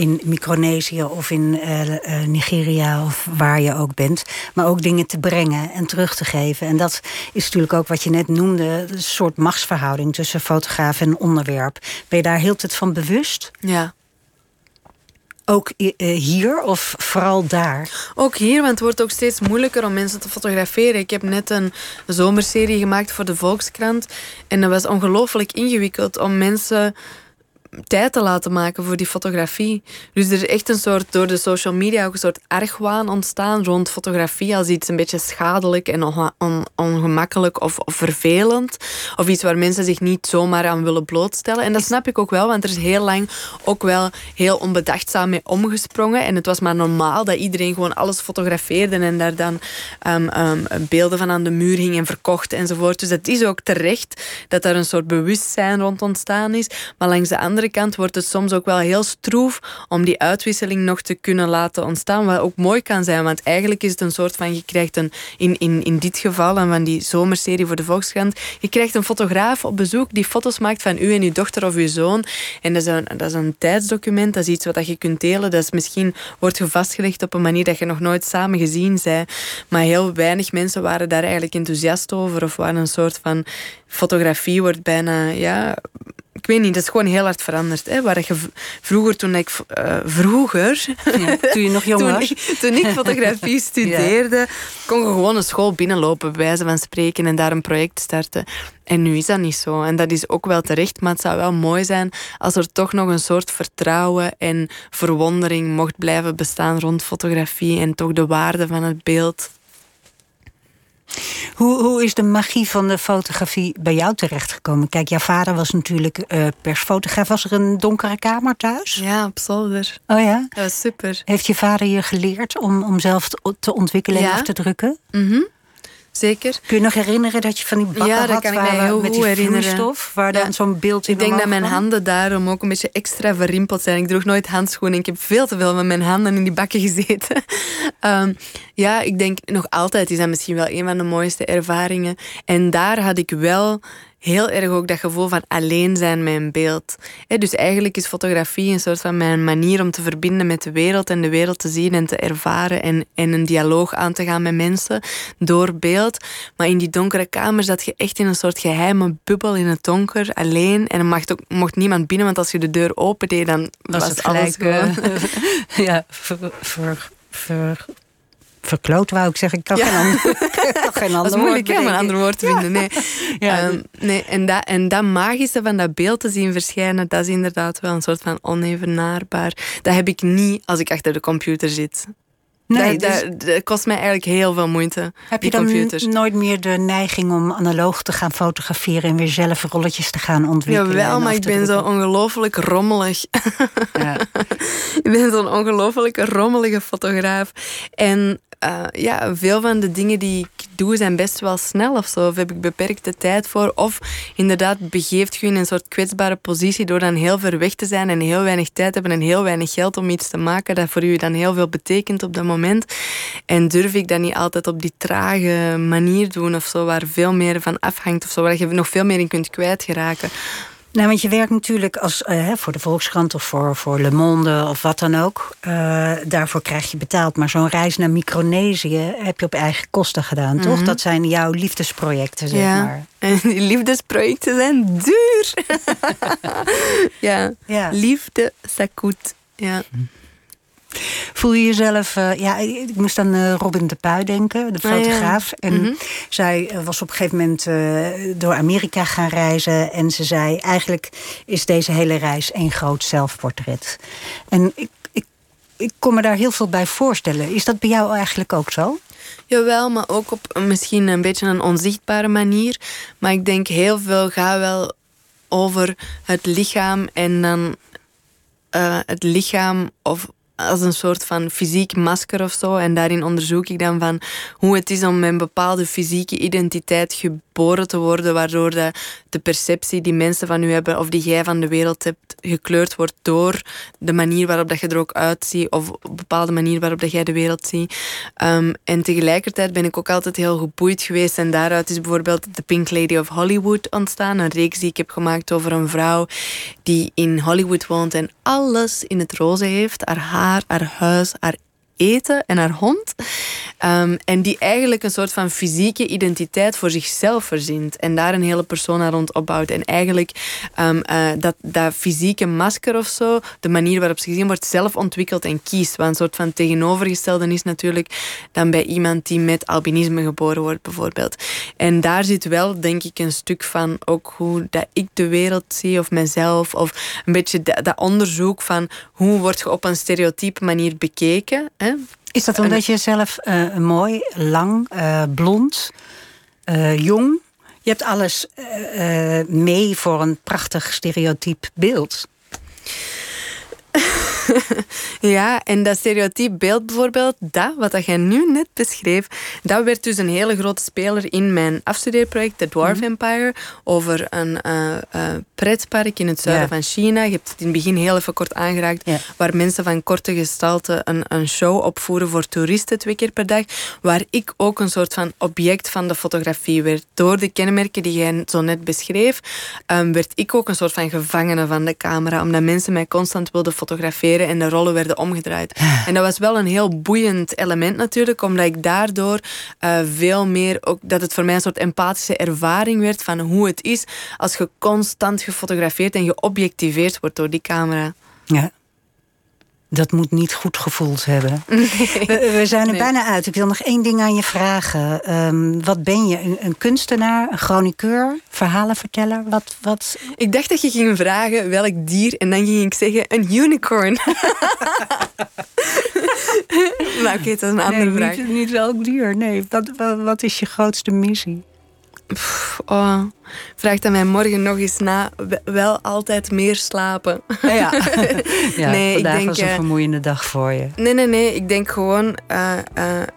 in Micronesië of in uh, Nigeria of waar je ook bent. Maar ook dingen te brengen en terug te geven. En dat is natuurlijk ook wat je net noemde, een soort machtsverhouding tussen fotograaf en onderwerp. Ben je daar heel tijd van bewust? Ja. Ook hier of vooral daar? Ook hier, want het wordt ook steeds moeilijker om mensen te fotograferen. Ik heb net een zomerserie gemaakt voor de Volkskrant. En dat was ongelooflijk ingewikkeld om mensen tijd te laten maken voor die fotografie. Dus er is echt een soort, door de social media ook een soort argwaan ontstaan rond fotografie als iets een beetje schadelijk en ongemakkelijk of, of, vervelend. Of iets waar mensen zich niet zomaar aan willen blootstellen. En dat snap ik ook wel, want er is heel lang ook wel heel onbedachtzaam mee omgesprongen. En het was maar normaal dat iedereen gewoon alles fotografeerde en daar dan um, um, beelden van aan de muur hing en verkocht enzovoort. Dus het is ook terecht dat er een soort bewustzijn rond ontstaan is. Maar langs de andere andere kant wordt het soms ook wel heel stroef om die uitwisseling nog te kunnen laten ontstaan. Wat ook mooi kan zijn, want eigenlijk is het een soort van, je krijgt een, in, in, in dit geval, en van die zomerserie voor de Volkskrant, je krijgt een fotograaf op bezoek die foto's maakt van u en uw dochter of uw zoon. En dat is een, dat is een tijdsdocument, dat is iets wat je kunt delen. Dat is misschien wordt je vastgelegd op een manier dat je nog nooit samen gezien bent. Maar heel weinig mensen waren daar eigenlijk enthousiast over of waren een soort van fotografie wordt bijna ja, ik weet niet, dat is gewoon heel hard veranderd. Hè? Waar je vroeger, toen ik uh, vroeger, ja, toen je nog jong was, toen, ik fotografie studeerde, kon je gewoon een school binnenlopen, bij wijze van spreken, en daar een project starten. En nu is dat niet zo. En dat is ook wel terecht, maar het zou wel mooi zijn als er toch nog een soort vertrouwen en verwondering mocht blijven bestaan rond fotografie en toch de waarde van het beeld hoe, hoe is de magie van de fotografie bij jou terechtgekomen? Kijk, jouw vader was natuurlijk uh, persfotograaf. Was er een donkere kamer thuis? Ja, op zolder. Oh ja? Dat was super. Heeft je vader je geleerd om, om zelf te ontwikkelen en af te drukken? Mhm. Zeker. Kun je nog herinneren dat je van die bakken ja, dat had kan ik mij heel met goed die herinneren. waar dan zo'n beeld in Ik denk dat mijn handen daarom ook een beetje extra verrimpeld zijn. Ik droeg nooit handschoenen. Ik heb veel te veel met mijn handen in die bakken gezeten. um, ja, ik denk nog altijd is dat misschien wel een van de mooiste ervaringen. En daar had ik wel heel erg ook dat gevoel van alleen zijn met een beeld. dus eigenlijk is fotografie een soort van mijn manier om te verbinden met de wereld en de wereld te zien en te ervaren en, en een dialoog aan te gaan met mensen door beeld. Maar in die donkere kamer zat je echt in een soort geheime bubbel in het donker, alleen. En er mocht, ook, mocht niemand binnen, want als je de deur opendeed, dan was, het alles gelijk, gewoon... ja, ver, ver, verkloot, wou ik zeggen. Ik kan geen ander, geen ander Dat is moeilijk om een ander woord te vinden. Nee. Ja. Um, nee, en, dat, en dat magische van dat beeld te zien verschijnen, dat is inderdaad wel een soort van onevenaarbaar. Dat heb ik niet als ik achter de computer zit. Nee, dat, dus... kost mij eigenlijk heel veel moeite. Heb je dan computers. nooit meer de neiging om analoog te gaan fotograferen en weer zelf rolletjes te gaan ontwikkelen? Jawel, maar ik ben zo ongelooflijk rommelig. Ja. ik ben zo'n ongelooflijk rommelige fotograaf. En uh, ja, veel van de dingen die ik doe zijn best wel snel of zo. Of heb ik beperkte tijd voor. Of inderdaad begeeft je in een soort kwetsbare positie door dan heel ver weg te zijn en heel weinig tijd hebben en heel weinig geld om iets te maken dat voor u dan heel veel betekent op dat moment. En durf ik dat niet altijd op die trage manier doen of zo, waar veel meer van afhangt of zo, waar je nog veel meer in kunt kwijtgeraken. Nou, want je werkt natuurlijk als, uh, voor de Volkskrant of voor, voor Le Monde of wat dan ook. Uh, daarvoor krijg je betaald. Maar zo'n reis naar Micronesië heb je op eigen kosten gedaan, toch? Mhm. Dat zijn jouw liefdesprojecten, zeg ja. maar. En die liefdesprojecten zijn duur. ja. ja. Liefde, sakoet. Ja. Voel je jezelf... Uh, ja, ik moest aan uh, Robin de Puy denken, de ah, fotograaf. En mhm. zij uh, was op een gegeven moment door Amerika gaan reizen. En ze zei, eigenlijk is deze hele reis één groot zelfportret. En ik, ik, ik kon me daar heel veel bij voorstellen. Is dat bij jou eigenlijk ook zo? Jawel, maar ook op misschien een beetje een onzichtbare manier. Maar ik denk heel veel gaat wel over het lichaam en dan het lichaam of als een soort van fysiek masker of zo. En daarin onderzoek ik dan van hoe het is om met een bepaalde fysieke identiteit geboren te worden, waardoor de, de perceptie die mensen van u hebben of die jij van de wereld hebt gekleurd wordt door de manier waarop dat je er ook uitziet of op een bepaalde manier waarop dat jij de wereld ziet. Um, en tegelijkertijd ben ik ook altijd heel geboeid geweest en daaruit is bijvoorbeeld The Pink Lady of Hollywood ontstaan, een reeks die ik heb gemaakt over een vrouw die in Hollywood woont en alles in het roze heeft, haar haar, haar huis, haar eten en haar hond. Ehm, en die eigenlijk een soort van fysieke identiteit voor zichzelf verzint. En daar een hele persona rond opbouwt. En eigenlijk um, uh, dat, dat fysieke masker of zo, de manier waarop ze gezien wordt, zelf ontwikkelt en kiest. Wat een soort van tegenovergestelde is natuurlijk dan bij iemand die met albinisme geboren wordt, bijvoorbeeld. En daar zit wel, denk ik, een stuk van ook hoe dat ik de wereld zie of mezelf. Of een beetje dat, onderzoek van hoe word je op een stereotype manier bekeken. Is dat omdat je zelf uh, mooi, lang, uh, blond, uh, jong... Je hebt alles mee voor een prachtig stereotyp beeld. ja, en dat stereotype beeld bijvoorbeeld, dat wat jij nu net beschreef, dat werd dus een hele grote speler in mijn afstudeerproject, The Dwarf mhm. Empire, over een uh, uh, pretpark in het zuiden van China. Je hebt het in het begin heel even kort aangeraakt, waar mensen van korte gestalte een, een show opvoeren voor toeristen twee keer per dag, waar ik ook een soort van object van de fotografie werd. Door de kenmerken die jij zo net beschreef, um, werd ik ook een soort van gevangene van de camera, omdat mensen mij constant wilden fotograferen en de rollen werden omgedraaid. En dat was wel een heel boeiend element natuurlijk, omdat ik daardoor uh, veel meer ook dat het voor mij een soort empathische ervaring werd van hoe het is als je constant gefotografeerd en geobjectiveerd wordt door die camera. Ja. Dat moet niet goed gevoeld hebben. We, zijn er bijna uit. Ik wil nog één ding aan je vragen. Ehm, wat ben je? Een, een, kunstenaar, een chroniqueur, verhalenverteller? Wat, wat? Ik dacht dat je ging vragen welk dier en dan ging ik zeggen een unicorn. nou, oké, dat is een andere vraag. Niet, niet welk dier, nee. Wat, wat is je grootste missie? Oh, vraag dan mij morgen nog eens na. Wel altijd meer slapen. Ja, ja nee, vandaag ik denk, was een eh, vermoeiende dag voor je. Nee, nee, nee. Ik denk gewoon... Uh,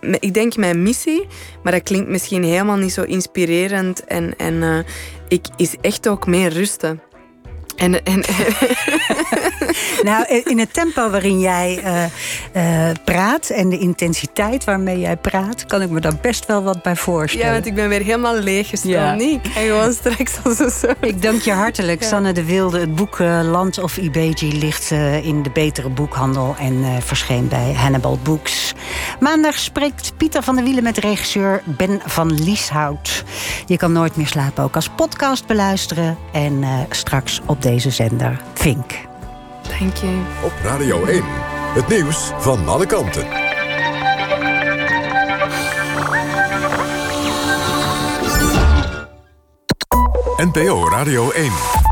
uh, ik denk mijn missie, maar dat klinkt misschien helemaal niet zo inspirerend. En, en ik is echt ook meer rusten. En, en, nou, in het tempo waarin jij uh, uh, praat en de intensiteit waarmee jij praat, kan ik me daar best wel wat bij voorstellen. Ja, want ik ben weer helemaal leeggestoomd. Ja. Niet. En gewoon straks als een soort... Ik dank je hartelijk, ja. Sanne de Wilde. Het boek uh, Land of Ibeji ligt in de betere boekhandel en verscheen bij Hannibal Books. Maandag spreekt Pieter van der Wielen met regisseur Ben van Lieshout. Je kan nooit meer slapen, ook als podcast beluisteren en straks op deze zender Vink. Dank je. Op Radio 1, het nieuws van alle kanten. NPO Radio 1.